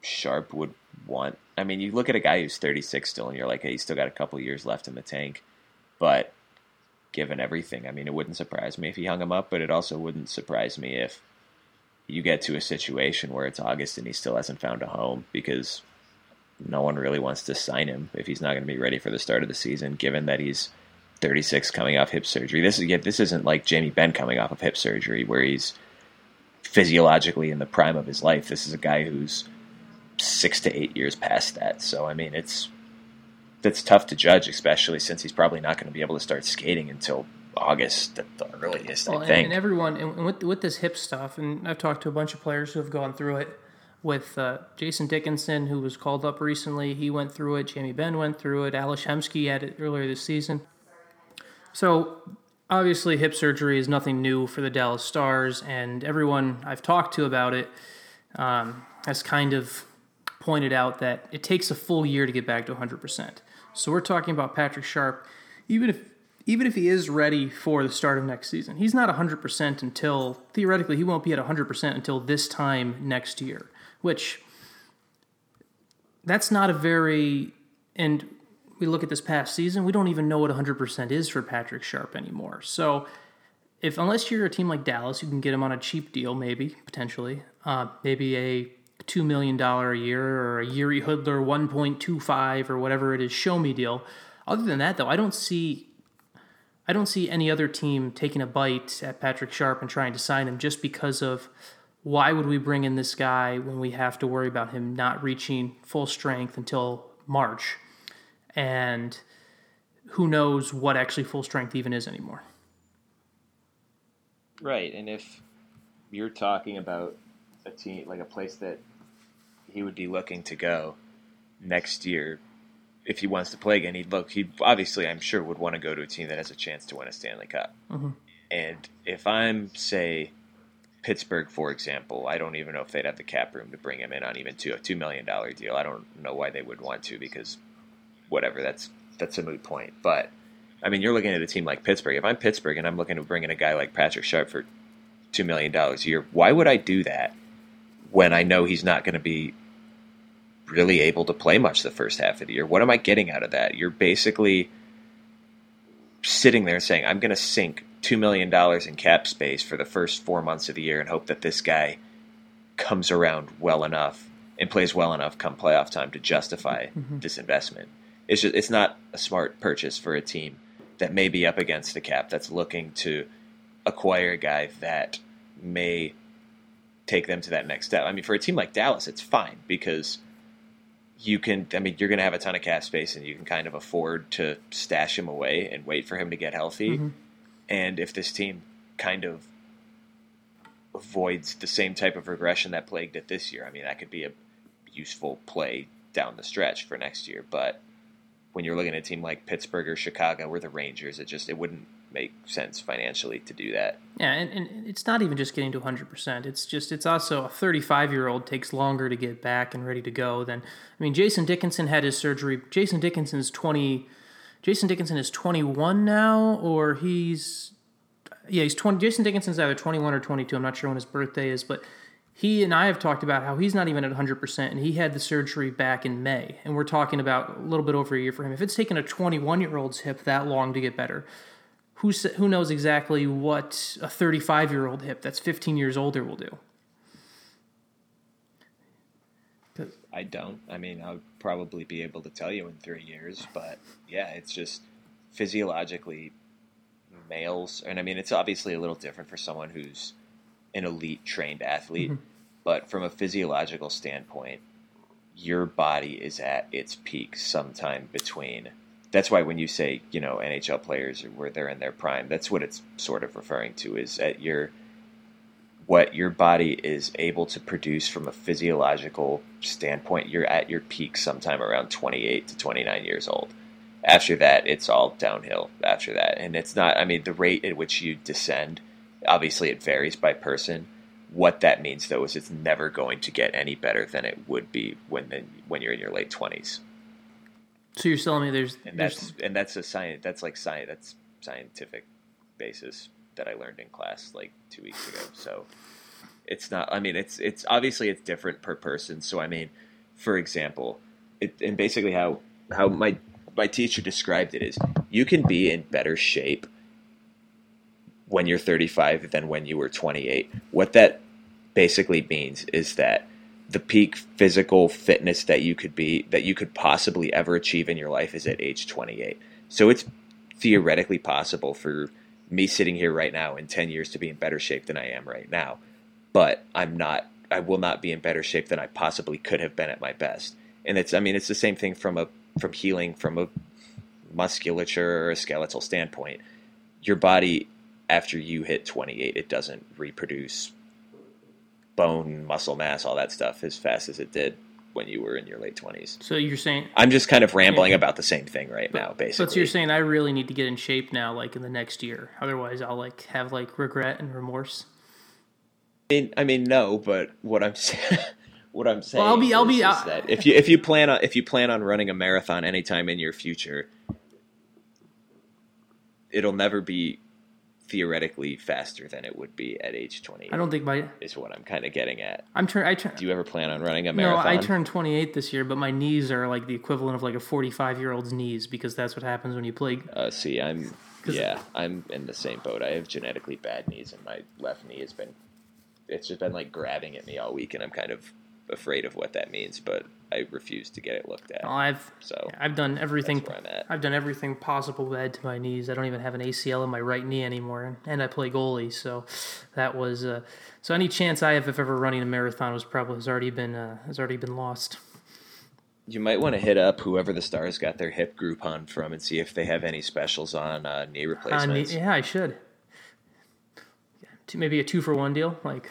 Sharp would want. I mean, you look at a guy who's 36 still, and you're like, hey, he's still got a couple years left in the tank. But given everything, I mean, it wouldn't surprise me if he hung him up, but it also wouldn't surprise me if you get to a situation where it's August and he still hasn't found a home because no one really wants to sign him if he's not going to be ready for the start of the season, given that he's 36 coming off hip surgery. This is this isn't like Jamie Benn coming off of hip surgery where he's physiologically in the prime of his life. This is a guy who's six to eight years past that. So I mean, it's that's tough to judge, especially since he's probably not going to be able to start skating until August at the earliest. Well, I and, think. and everyone, and with with this hip stuff, and I've talked to a bunch of players who have gone through it. With uh, Jason Dickinson, who was called up recently, he went through it. Jamie Benn went through it. Ales Hemsky had it earlier this season. So obviously, hip surgery is nothing new for the Dallas Stars, and everyone I've talked to about it um, has kind of pointed out that it takes a full year to get back to 100%. So we're talking about Patrick Sharp, even if even if he is ready for the start of next season, he's not 100% until theoretically he won't be at 100% until this time next year, which that's not a very and we look at this past season, we don't even know what 100% is for Patrick Sharp anymore. So if unless you're a team like Dallas, you can get him on a cheap deal, maybe potentially, uh, maybe a two million dollar a year or a Jiri Hudler 1.25 or whatever it is, show me deal. Other than that, though, I don't see I don't see any other team taking a bite at Patrick Sharp and trying to sign him just because of why would we bring in this guy when we have to worry about him not reaching full strength until March? And who knows what actually full strength even is anymore. Right, and if you're talking about a team like a place that he would be looking to go next year, if he wants to play again, he'd look. He obviously, I'm sure, would want to go to a team that has a chance to win a Stanley Cup. Mm-hmm. And if I'm say Pittsburgh, for example, I don't even know if they'd have the cap room to bring him in on even two a two million dollar deal. I don't know why they would want to because whatever that's that's a moot point. But I mean, you're looking at a team like Pittsburgh. If I'm Pittsburgh and I'm looking to bring in a guy like Patrick Sharp for two million dollars a year, why would I do that when I know he's not going to be really able to play much the first half of the year. What am I getting out of that? You're basically sitting there saying, I'm going to sink $2 million in cap space for the first four months of the year and hope that this guy comes around well enough and plays well enough come playoff time to justify Mm-hmm. this investment. It's just, it's not a smart purchase for a team that may be up against the cap that's looking to acquire a guy that may take them to that next step. I mean, for a team like Dallas, it's fine because you can I mean you're going to have a ton of cap space and you can kind of afford to stash him away and wait for him to get healthy. Mhm. And if this team kind of avoids the same type of regression that plagued it this year, I mean that could be a useful play down the stretch for next year, but when you're looking at a team like Pittsburgh or Chicago or the Rangers, it just it wouldn't make sense financially to do that. Yeah, and, and it's not even just getting to 100%. It's just, it's also a 35 year old takes longer to get back and ready to go than, I mean, Jason Dickinson had his surgery. Jason Dickinson's 20, Jason Dickinson is 21 now, or he's, yeah, he's 20. Jason Dickinson's either 21 or 22. I'm not sure when his birthday is, but he and I have talked about how he's not even at 100%, and he had the surgery back in May. And we're talking about a little bit over a year for him. If it's taken a 21 year old's hip that long to get better, who who knows exactly what a 35 year old hip that's 15 years older will do. I don't. I mean, I'll probably be able to tell you in three years, but yeah, it's just physiologically males, and I mean, it's obviously a little different for someone who's an elite trained athlete, mm-hmm. but from a physiological standpoint, your body is at its peak sometime between. That's why when you say, you know, NHL players where they're in their prime, that's what it's sort of referring to is at your what your body is able to produce from a physiological standpoint, you're at your peak sometime around 28 to 29 years old. After that, it's all downhill after that. And it's not, I mean, the rate at which you descend, obviously it varies by person. What that means, though, is it's never going to get any better than it would be when the, when you're in your late 20s. So you're telling me there's, And there's that's and that's a science. That's like science. That's scientific basis that I learned in class like two weeks ago. So it's not. I mean, it's it's obviously it's different per person. So I mean, for example, it, and basically how how my my teacher described it is you can be in better shape when you're 35 than when you were 28. What that basically means is that the peak physical fitness that you could be that you could possibly ever achieve in your life is at age 28. So it's theoretically possible for me sitting here right now in 10 years to be in better shape than I am right now. But I'm not I will not be in better shape than I possibly could have been at my best. And it's I mean it's the same thing from a from healing from a musculature or a skeletal standpoint. Your body after you hit 28 it doesn't reproduce bone, muscle mass, all that stuff as fast as it did when you were in your late twenties. So you're saying I'm just kind of rambling about the same thing right now, basically. But so you're saying I really need to get in shape now, like in the next year. Otherwise, I'll like have like regret and remorse. I mean, I mean, no, but what I'm saying, what I'm saying, I'll be- I'll is, be- is uh, that if you if you plan on if you plan on running a marathon anytime in your future, it'll never be theoretically faster than it would be at age 20. I don't think my is what I'm kind of getting at. I'm turn I turn. Do you ever plan on running a marathon? No? I turned 28 this year, but my knees are like the equivalent of like a 45 year old's knees because that's what happens when you play. Uh, see, I'm yeah, I'm in the same boat. I have genetically bad knees, and my left knee has been it's just been like grabbing at me all week, and I'm kind of afraid of what that means. But I refuse to get it looked at. Well, I've So I've done everything. that's where I'm at. I've done everything possible bad to my knees. I don't even have an ACL in my right knee anymore, and I play goalie. So that was uh, so any chance I have of ever running a marathon was probably has already been uh, has already been lost. You might want to hit up whoever the stars got their hip Groupon from and see if they have any specials on uh, knee Uh, knee, replacements. yeah, I should. Maybe a two for one deal. Like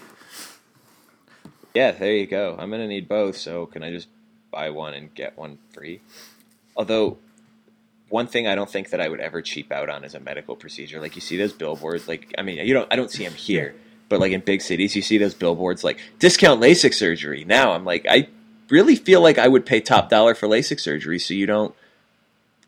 Yeah, there you go. I'm gonna need both, so can I just buy one and get one free? Although, one thing I don't think that I would ever cheap out on is a medical procedure. Like you see those billboards, like I mean, you don't, I don't see them here, but like in big cities, you see those billboards like discount LASIK surgery. Now I'm like, I really feel like I would pay top dollar for LASIK surgery, so you don't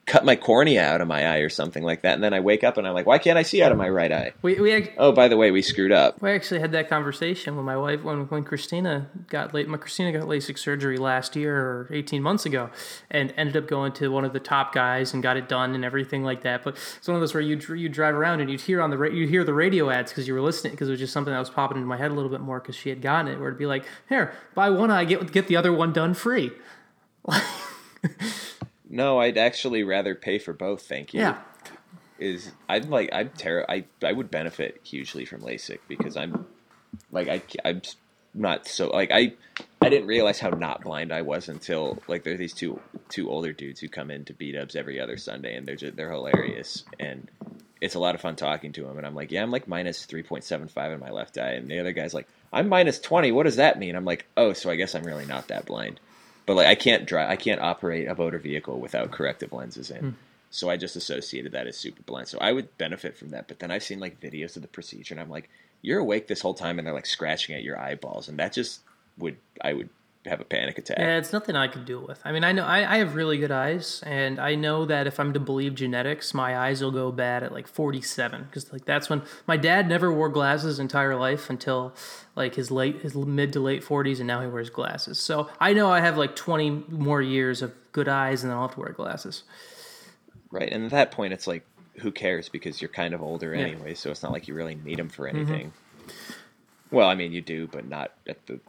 cut my cornea out of my eye or something like that. And then I wake up and I'm like, why can't I see out of my right eye? we we ac- Oh, by the way, we screwed up. we actually had that conversation with my wife when when Christina got late. My Christina got LASIK surgery last year or eighteen months ago, and ended up going to one of the top guys and got it done and everything like that. But it's one of those where you you drive around and you'd hear on the ra- you hear the radio ads because you were listening because it was just something that was popping into my head a little bit more because she had gotten it. Where it'd be like, here, buy one eye, get get the other one done free. No, I'd actually rather pay for both. Thank you. Yeah. is I'm like I'm ter- I I would benefit hugely from LASIK because I'm like I I'm not so like I I didn't realize how not blind I was until like there are these two two older dudes who come in to beat ups every other Sunday and they're just, they're hilarious and it's a lot of fun talking to them and I'm like yeah I'm like minus three point seven five in my left eye and the other guy's like I'm minus twenty what does that mean I'm like oh so I guess I'm really not that blind but like I can't drive I can't operate a motor vehicle without corrective lenses in. Hmm. So I just associated that as super blind. So I would benefit from that. But then I've seen like videos of the procedure and I'm like, you're awake this whole time and they're like scratching at your eyeballs and that just would I would have a panic attack. Yeah, it's nothing I could deal with. I mean, I know I, I have really good eyes, and I know that if I'm to believe genetics, my eyes will go bad at like 47 because like that's when my dad never wore glasses his entire life until like his late his mid to late 40s, and now he wears glasses. So I know I have like 20 more years of good eyes, and then I'll have to wear glasses. Right. And at that point it's like who cares because you're kind of older Yeah. Mm-hmm. anyway, so it's not like you really need them for anything. Well, I mean you do, but not at the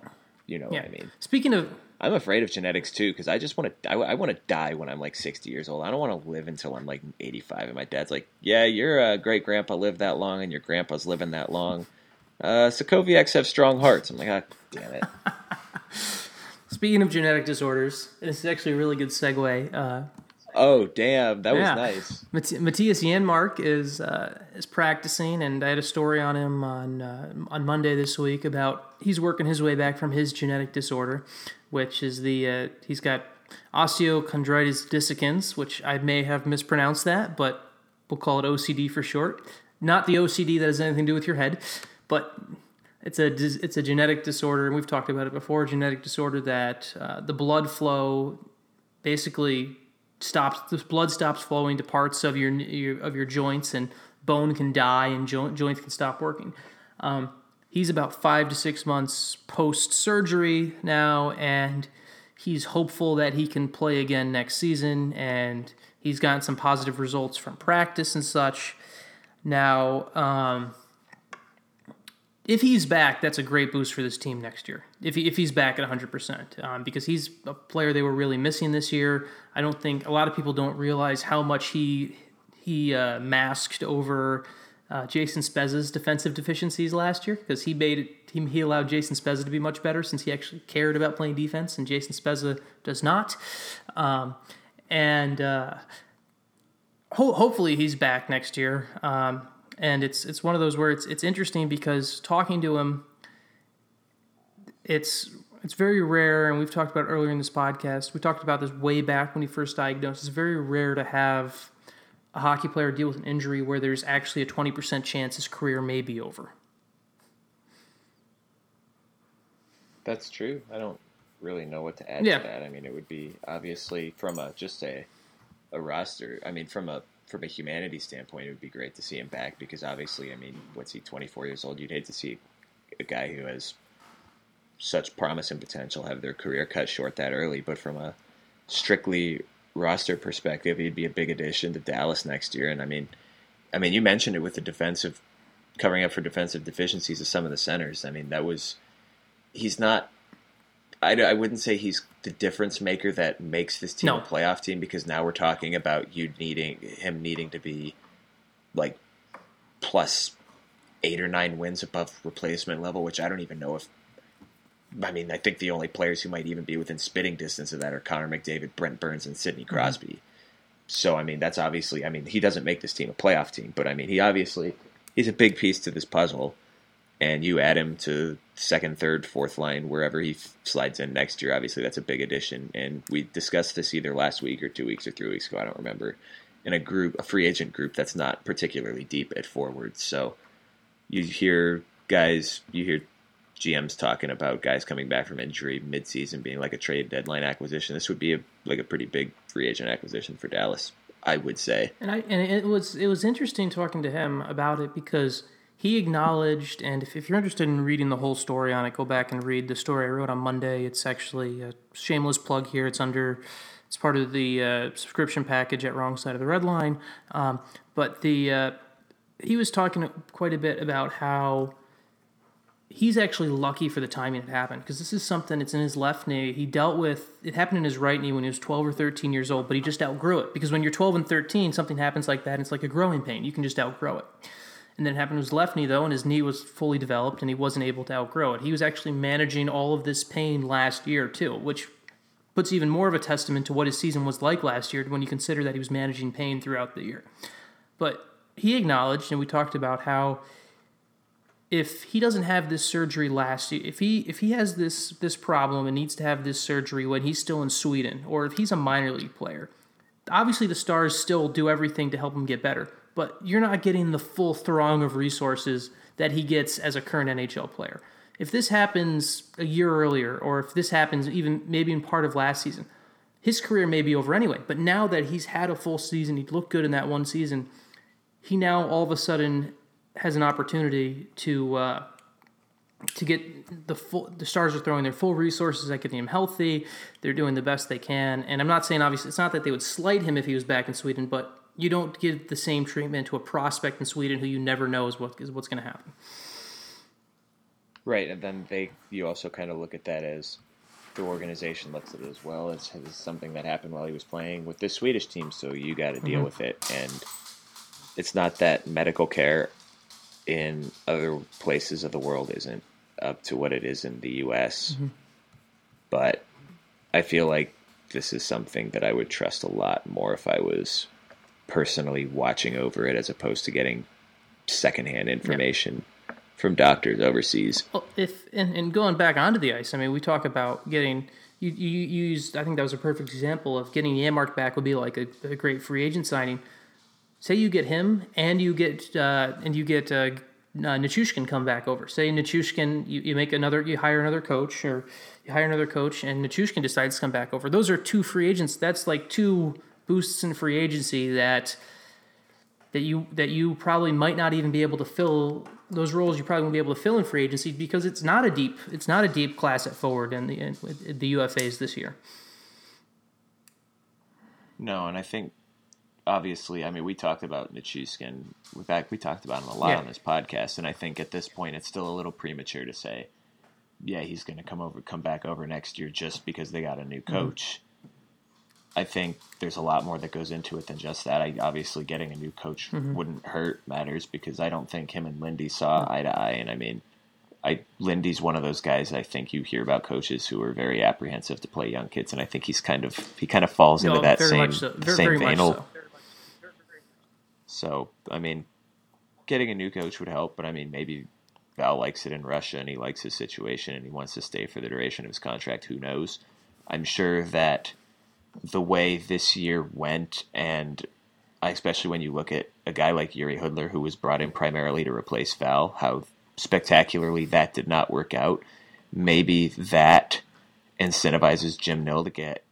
you know Yeah. what I mean. Speaking of I'm afraid of genetics too because I just want to. I, I want to die when I'm like 60 years old. I don't want to live until I'm like 85. And my dad's like, "Yeah, your uh, great grandpa lived that long, and your grandpa's living that long." Uh, Sokoviaks have strong hearts. I'm like, ah, damn it. speaking of genetic disorders, this is actually a really good segue. Uh, Oh, damn, that was nice. Matt- Mattias Janmark is uh, is practicing, and I had a story on him on uh, on Monday this week about he's working his way back from his genetic disorder, which is the uh, he's got osteochondritis dissecans, which I may have mispronounced that, but we'll call it OCD for short. Not the OCD that has anything to do with your head, but it's a it's a genetic disorder, and we've talked about it before. Genetic disorder that uh, the blood flow basically stops the blood stops flowing to parts of your, your of your joints and bone can die and joint joints can stop working. Um, he's about five to six months post surgery now, and he's hopeful that he can play again next season. And he's gotten some positive results from practice and such. Now, um, if he's back, that's a great boost for this team next year. If, he, if he's back at 100%, um, because he's a player they were really missing this year. I don't think a lot of people don't realize how much he he uh, masked over uh, Jason Spezza's defensive deficiencies last year because he made it. He, he allowed Jason Spezza to be much better since he actually cared about playing defense, and Jason Spezza does not. Um, and uh, ho- hopefully he's back next year. Um, and it's it's one of those where it's it's interesting because talking to him, it's it's very rare, and we've talked about earlier in this podcast. We talked about this way back when he first diagnosed. It's very rare to have a hockey player deal with an injury where there's actually a 20% chance his career may be over. That's true. I don't really know what to add Yeah. to that. I mean, it would be obviously from a just a a roster. I mean, from a from a humanity standpoint, it would be great to see him back because obviously, I mean, what's he? Twenty four years old. You'd hate to see a guy who has such promise and potential have their career cut short that early. But from a strictly roster perspective, he'd be a big addition to Dallas next year. And I mean, I mean, you mentioned it with the defensive covering up for defensive deficiencies of some of the centers. I mean, that was he's not. I, I wouldn't say he's the difference maker that makes this team No. a playoff team because now we're talking about you needing him needing to be like plus eight or nine wins above replacement level, which I don't even know if. I mean, I think the only players who might even be within spitting distance of that are Connor McDavid, Brent Burns, and Sidney mm-hmm. Crosby. So, I mean, that's obviously. I mean, he doesn't make this team a playoff team, but I mean, he obviously he's a big piece to this puzzle and you add him to second, third, fourth line wherever he f- slides in next year. Obviously, that's a big addition. And we discussed this either last week or two weeks or three weeks ago. I don't remember. In a group, a free agent group that's not particularly deep at forwards. So you hear guys, you hear GMs talking about guys coming back from injury midseason being like a trade deadline acquisition. This would be a, like a pretty big free agent acquisition for Dallas, I would say. And I and it was it was interesting talking to him about it because he acknowledged, and if, if you're interested in reading the whole story on it, go back and read the story I wrote on Monday. It's actually a shameless plug here. It's under, it's part of the uh, subscription package at Wrong Side of the Red Line. Um, but the uh, he was talking quite a bit about how he's actually lucky for the timing it happened because this is something it's in his left knee he dealt with it happened in his right knee when he was 12 or 13 years old but he just outgrew it because when you're 12 and 13 something happens like that and it's like a growing pain you can just outgrow it and then it happened to his left knee though and his knee was fully developed and he wasn't able to outgrow it he was actually managing all of this pain last year too which puts even more of a testament to what his season was like last year when you consider that he was managing pain throughout the year but he acknowledged and we talked about how if he doesn't have this surgery last year, if he if he has this this problem and needs to have this surgery when he's still in Sweden, or if he's a minor league player, obviously the Stars still do everything to help him get better. But you're not getting the full throng of resources that he gets as a current NHL player. If this happens a year earlier, or if this happens even maybe in part of last season, his career may be over anyway. But now that he's had a full season, he looked good in that one season. He now all of a sudden has an opportunity to uh, to get the full. The Stars are throwing their full resources at getting him healthy. They're doing the best they can, and I'm not saying obviously it's not that they would slight him if he was back in Sweden, but you don't give the same treatment to a prospect in Sweden who you never know is what is what's going to happen. Right, and then they you also kind of look at that as the organization looks at it as well as, something that happened while he was playing with the Swedish team, so you got to deal mm-hmm. with it. And it's not that medical care in other places of the world isn't up to what it is in the U.S. Mm-hmm. But I feel like this is something that I would trust a lot more if I was personally watching over it as opposed to getting secondhand information from doctors overseas. Well, if and, and going back onto the ice, I mean, we talk about getting you, you you used. I think that was a perfect example of getting Janmark back would be like a, a great free agent signing. Say you get him and you get uh, and you get uh, uh, Nichushkin come back over. Say Nichushkin, you, you make another, you hire another coach or you hire another coach, and Nichushkin decides to come back over. Those are two free agents. That's like two boosts in free agency that that you that you probably might not even be able to fill those roles you probably won't be able to fill in free agency because it's not a deep it's not a deep class at forward in the in, the UFAs this year. No, and I think obviously, I mean, we talked about Nichushkin. In fact, we talked about him a lot Yeah. on this podcast, and I think at this point, it's still a little premature to say, yeah, he's going to come over, come back over next year just because they got a new mm-hmm. coach. I think there's a lot more that goes into it than just that. I obviously getting a new coach mm-hmm. wouldn't hurt matters because I don't think him and Lindy saw eye to eye, and I mean. I Lindy's one of those guys I think you hear about coaches who are very apprehensive to play young kids, and I think he's kind of he kind of falls into that same so. Very, same very vein. so. So I mean, getting a new coach would help, but I mean maybe Val likes it in Russia and he likes his situation and he wants to stay for the duration of his contract. Who knows? I'm sure that the way this year went, and especially when you look at a guy like Jiri Hudler, who was brought in primarily to replace Val, how spectacularly that did not work out. Maybe that incentivizes Jim Nill to get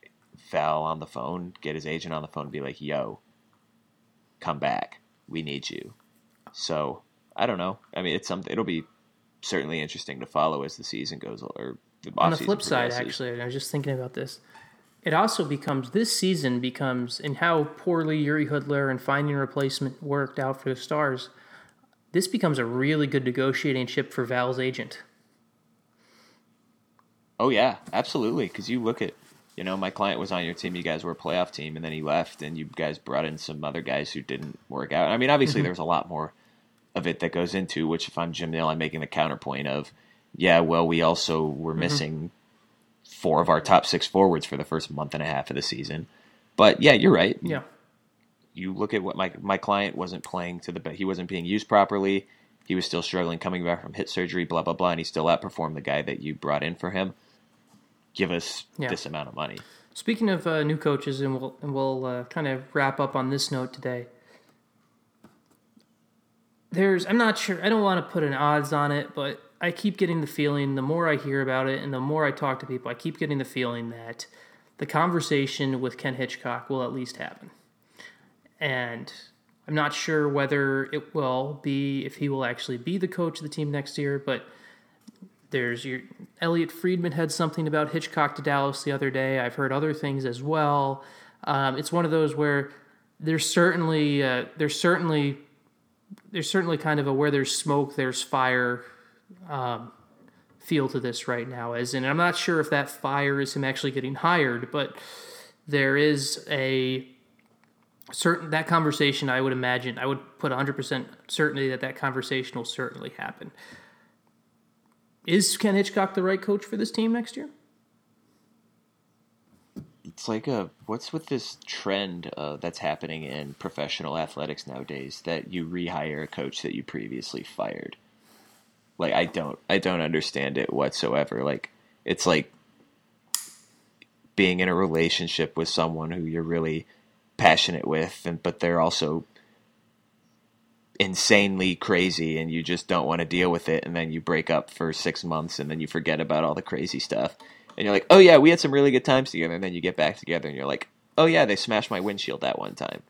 Val on the phone, get his agent on the phone, and be like, "Yo, come back. We need you." So I don't know. I mean, it's something. It'll be certainly interesting to follow as the season goes or the On the flip side, actually, I was just thinking about this. It also becomes this season becomes and how poorly Jiri Hudler and finding a replacement worked out for the Stars. This becomes a really good negotiating chip for Val's agent. Oh yeah, absolutely. Because you look at, you know, my client was on your team. You guys were a playoff team, and then he left, and you guys brought in some other guys who didn't work out. I mean, obviously mm-hmm. there was a lot more of it that goes into. Which, if I'm Jim Nill, I'm making the counterpoint of, yeah, well, we also were mm-hmm. missing four of our top six forwards for the first month and a half of the season. But yeah, you're right. Yeah. you look at what my my client wasn't playing to the he wasn't being used properly. He was still struggling coming back from hip surgery, blah blah blah, and he still outperformed the guy that you brought in for him. Give us Yeah. this amount of money. Speaking of uh, new coaches, and we'll and we'll uh, kind of wrap up on this note today. There's, I'm not sure. I don't want to put an odds on it, but I keep getting the feeling. The more I hear about it, and the more I talk to people, I keep getting the feeling that the conversation with Ken Hitchcock will at least happen. And I'm not sure whether it will be if he will actually be the coach of the team next year, but there's your Elliotte Friedman had something about Hitchcock to Dallas the other day. I've heard other things as well. Um, it's one of those where there's certainly uh, there's certainly there's certainly kind of a where there's smoke there's fire um, feel to this right now. As in, I'm not sure if that fire is him actually getting hired, but there is a certain that conversation. I would imagine I would put 100 percent certainty that that conversation will certainly happen. Is Ken Hitchcock the right coach for this team next year? It's like a what's with this trend uh, that's happening in professional athletics nowadays that you rehire a coach that you previously fired. Like I don't I don't understand it whatsoever. Like it's like being in a relationship with someone who you're really passionate with and but they're also insanely crazy and you just don't want to deal with it and then you break up for 6 months and then you forget about all the crazy stuff and you're like, "Oh yeah, we had some really good times together." And then you get back together and you're like, "Oh yeah, they smashed my windshield that one time."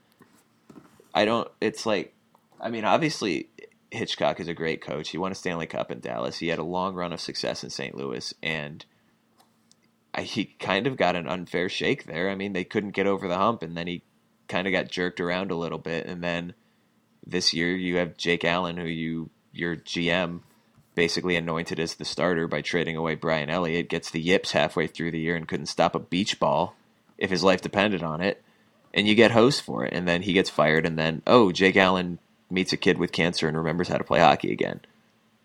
I don't it's like I mean, obviously Hitchcock is a great coach. He won a Stanley Cup in Dallas. He had a long run of success in St. Louis and I, he kind of got an unfair shake there. I mean, they couldn't get over the hump and then he kind of got jerked around a little bit and then this year you have Jake Allen who you your GM basically anointed as the starter by trading away Brian Elliott, gets the yips halfway through the year and couldn't stop a beach ball if his life depended on it. And you get host for it, and then he gets fired, and then oh, Jake Allen meets a kid with cancer and remembers how to play hockey again.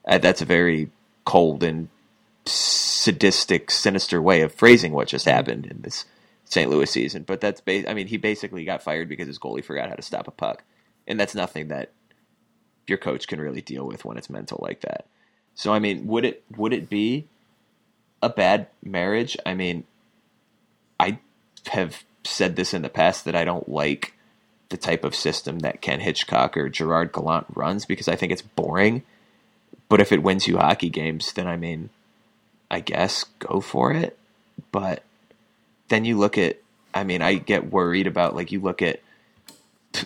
Uh, that's a very cold and sadistic, sinister way of phrasing what just happened in this St. Louis season. But that's ba- I mean, he basically got fired because his goalie forgot how to stop a puck, and that's nothing that your coach can really deal with when it's mental like that. So I mean, would it would it be a bad marriage? I mean, I have said this in the past that I don't like the type of system that Ken Hitchcock or Gerard Gallant runs because I think it's boring. But if it wins you hockey games, then I mean, I guess go for it. But then you look at, I mean, I get worried about like you look at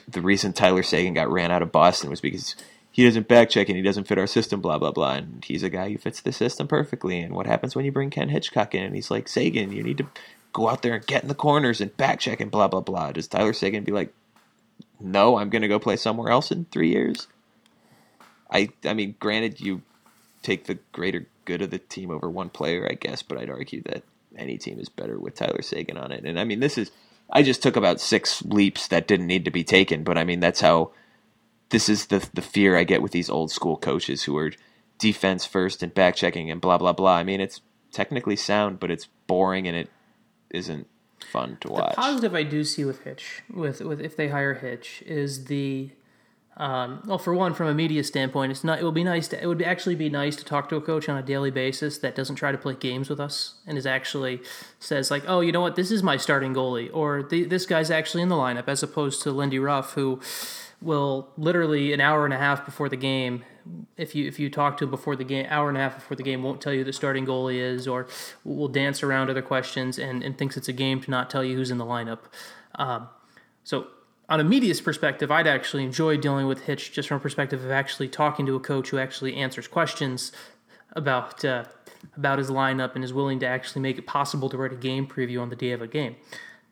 the reason Tyler Seguin got ran out of Boston was because he doesn't back check and he doesn't fit our system, blah blah blah. And he's a guy who fits the system perfectly. And what happens when you bring Ken Hitchcock in and he's like Seguin, you need to go out there and get in the corners and back check and blah blah blah. Does Tyler Seguin be like, no, I'm going to go play somewhere else in three years? I I mean, granted, you take the greater good of the team over one player, I guess, but I'd argue that any team is better with Tyler Seguin on it. And I mean, this is I just took about six leaps that didn't need to be taken, but I mean, that's how this is the the fear I get with these old school coaches who are defense first and back checking and blah blah blah. I mean, it's technically sound, but it's boring and it isn't fun to watch. The positive I do see with Hitch, with with if they hire Hitch, is the Um, well, for one, from a media standpoint, it's not. It would be nice. To, it would actually be nice to talk to a coach on a daily basis that doesn't try to play games with us and is actually says like, "Oh, you know what? This is my starting goalie," or "This guy's actually in the lineup," as opposed to Lindy Ruff, who will literally an hour and a half before the game, if you if you talk to him before the game, hour and a half before the game, won't tell you who the starting goalie is, or will dance around other questions and, and thinks it's a game to not tell you who's in the lineup. Um, so on a media's perspective, I'd actually enjoy dealing with Hitch just from a perspective of actually talking to a coach who actually answers questions about uh, about his lineup and is willing to actually make it possible to write a game preview on the day of a game.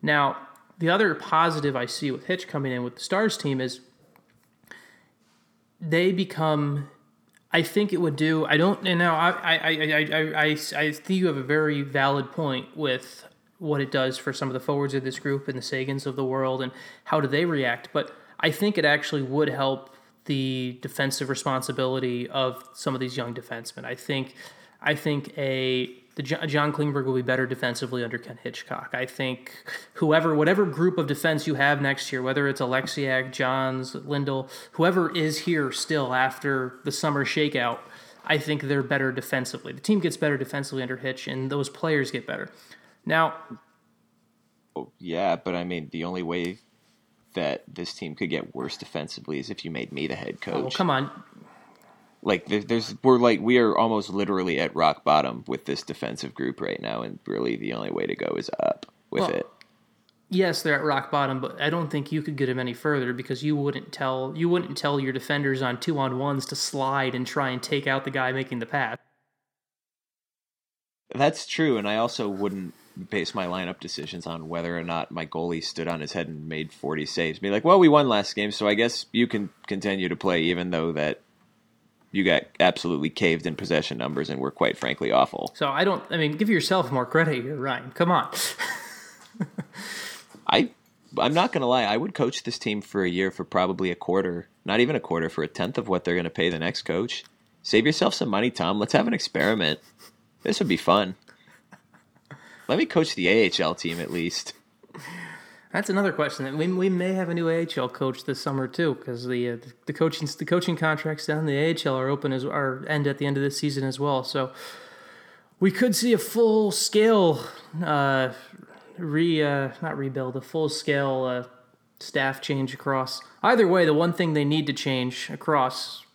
Now, the other positive I see with Hitch coming in with the Stars team is they become. I think it would do. I don't. And now I I I I I think you have a very valid point with what it does for some of the forwards of this group and the Seguins of the world and how do they react. But I think it actually would help the defensive responsibility of some of these young defensemen. I think I think a the John Klingberg will be better defensively under Ken Hitchcock. I think whoever, whatever group of defense you have next year, whether it's Oleksiak, Johns, Lindell, whoever is here still after the summer shakeout, I think they're better defensively. The team gets better defensively under Hitch, and those players get better. Now, oh, yeah, but I mean, the only way that this team could get worse defensively is if you made me the head oh, coach. Oh, come on. Like there's we're like we are almost literally at rock bottom with this defensive group right now, and really the only way to go is up with well, it. Yes, they're at rock bottom, but I don't think you could get them any further because you wouldn't tell you wouldn't tell your defenders on two on ones to slide and try and take out the guy making the pass. That's true, and I also wouldn't base my lineup decisions on whether or not my goalie stood on his head and made 40 saves. Be like, well, we won last game, so I guess you can continue to play, even though that you got absolutely caved in possession numbers and were quite frankly awful. So I don't. I mean, give yourself more credit here, Ryan. Come on. I I'm not gonna lie. I would coach this team for a year for probably a quarter, not even a quarter, for a tenth of what they're gonna pay the next coach. Save yourself some money, Tom. Let's have an experiment. This would be fun. Let me coach the AHL team at least. That's another question. We, we may have a new AHL coach this summer too, because the uh, the coaching the coaching contracts down the AHL are open as are end at the end of this season as well. So we could see a full scale uh, re uh, not rebuild a full scale uh, staff change across. Either way, the one thing they need to change across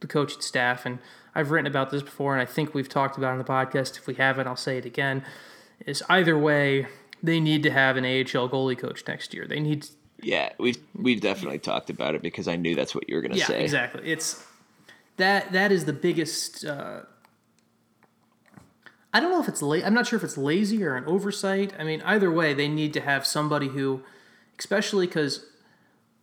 the coaching staff, and I've written about this before, and I think we've talked about on the podcast. If we haven't, I'll say it again is either way they need to have an AHL goalie coach next year. They need. Yeah, we've we've definitely talked about it because I knew that's what you were going to yeah, say. exactly. It's that that is the biggest. Uh, I don't know if it's la- I'm not sure if it's lazy or an oversight. I mean, either way, they need to have somebody who, especially because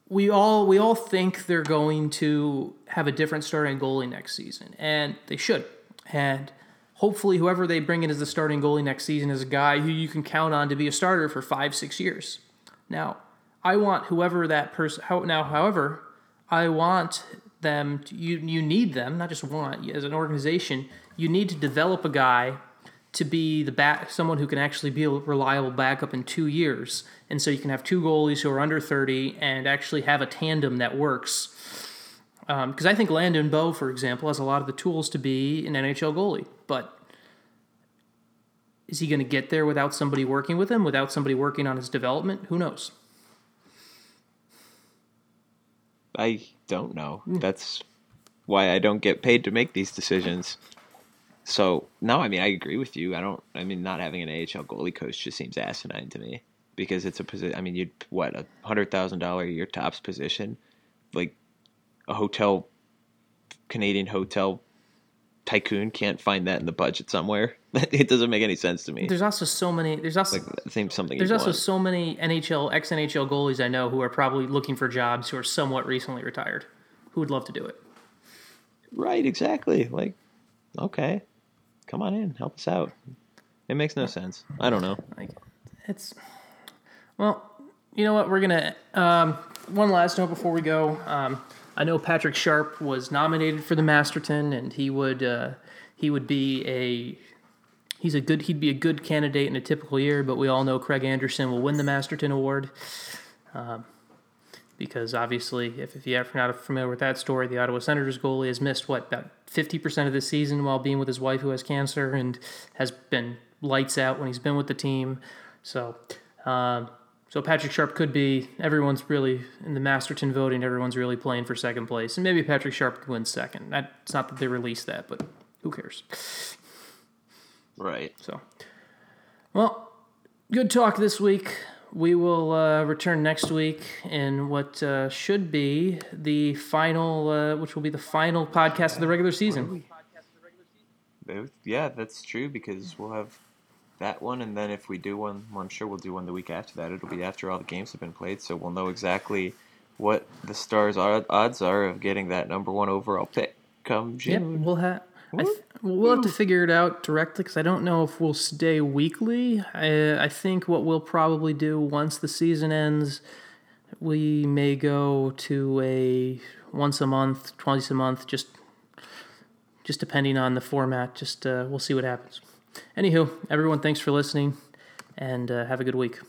we all we all think they're going to have a different starting goalie next season, and they should. And hopefully whoever they bring in as the starting goalie next season is a guy who you can count on to be a starter for five, six years. Now, I want whoever that person. How, now, however, I want them. To, you you need them, not just want as an organization. You need to develop a guy to be the back, someone who can actually be a reliable backup in two years, and so you can have two goalies who are under thirty and actually have a tandem that works. Because um, I think Landon Bow, for example, has a lot of the tools to be an NHL goalie. But is he going to get there without somebody working with him, without somebody working on his development? Who knows? I don't know. Mm. That's why I don't get paid to make these decisions. So no, I mean I agree with you. I don't. I mean not having an AHL goalie coach just seems asinine to me because it's a position. I mean you'd what a hundred thousand dollar a year tops position, like a hotel, Canadian hotel tycoon can't find that in the budget somewhere. it doesn't make any sense to me. There's also so many. There's also like, something. There's also want. so many NHL ex NHL goalies I know who are probably looking for jobs who are somewhat recently retired, who would love to do it. Right. Exactly. Like, okay, come on in, help us out. It makes no sense. I don't know. Like, it's well, you know what? We're gonna um, one last note before we go. Um, I know Patrick Sharp was nominated for the Masterton, and he would uh, he would be a he's a good he'd be a good candidate in a typical year. But we all know Craig Anderson will win the Masterton Award. Um, because obviously, if, if you're not familiar with that story, the Ottawa Senators goalie has missed what about 50% of the season while being with his wife who has cancer and has been lights out when he's been with the team. So, um, so Patrick Sharp could be everyone's really in the Masterton voting. Everyone's really playing for second place, and maybe Patrick Sharp could win second. It's not that they released that, but who cares? Right. So, well, good talk this week. We will uh, return next week in what uh, should be the final, uh, which will be the final podcast of the regular season. Yeah, that's true because we'll have that one, and then if we do one, well, I'm sure we'll do one the week after that. It'll be after all the games have been played, so we'll know exactly what the Stars' odds are of getting that number one overall pick come June. Yep, we'll have. Th- we'll have to figure it out directly because I don't know if we'll stay weekly. I, I think what we'll probably do once the season ends, we may go to a once a month, twice a month, just just depending on the format. Just uh, we'll see what happens. Anywho, everyone, thanks for listening, and uh, have a good week.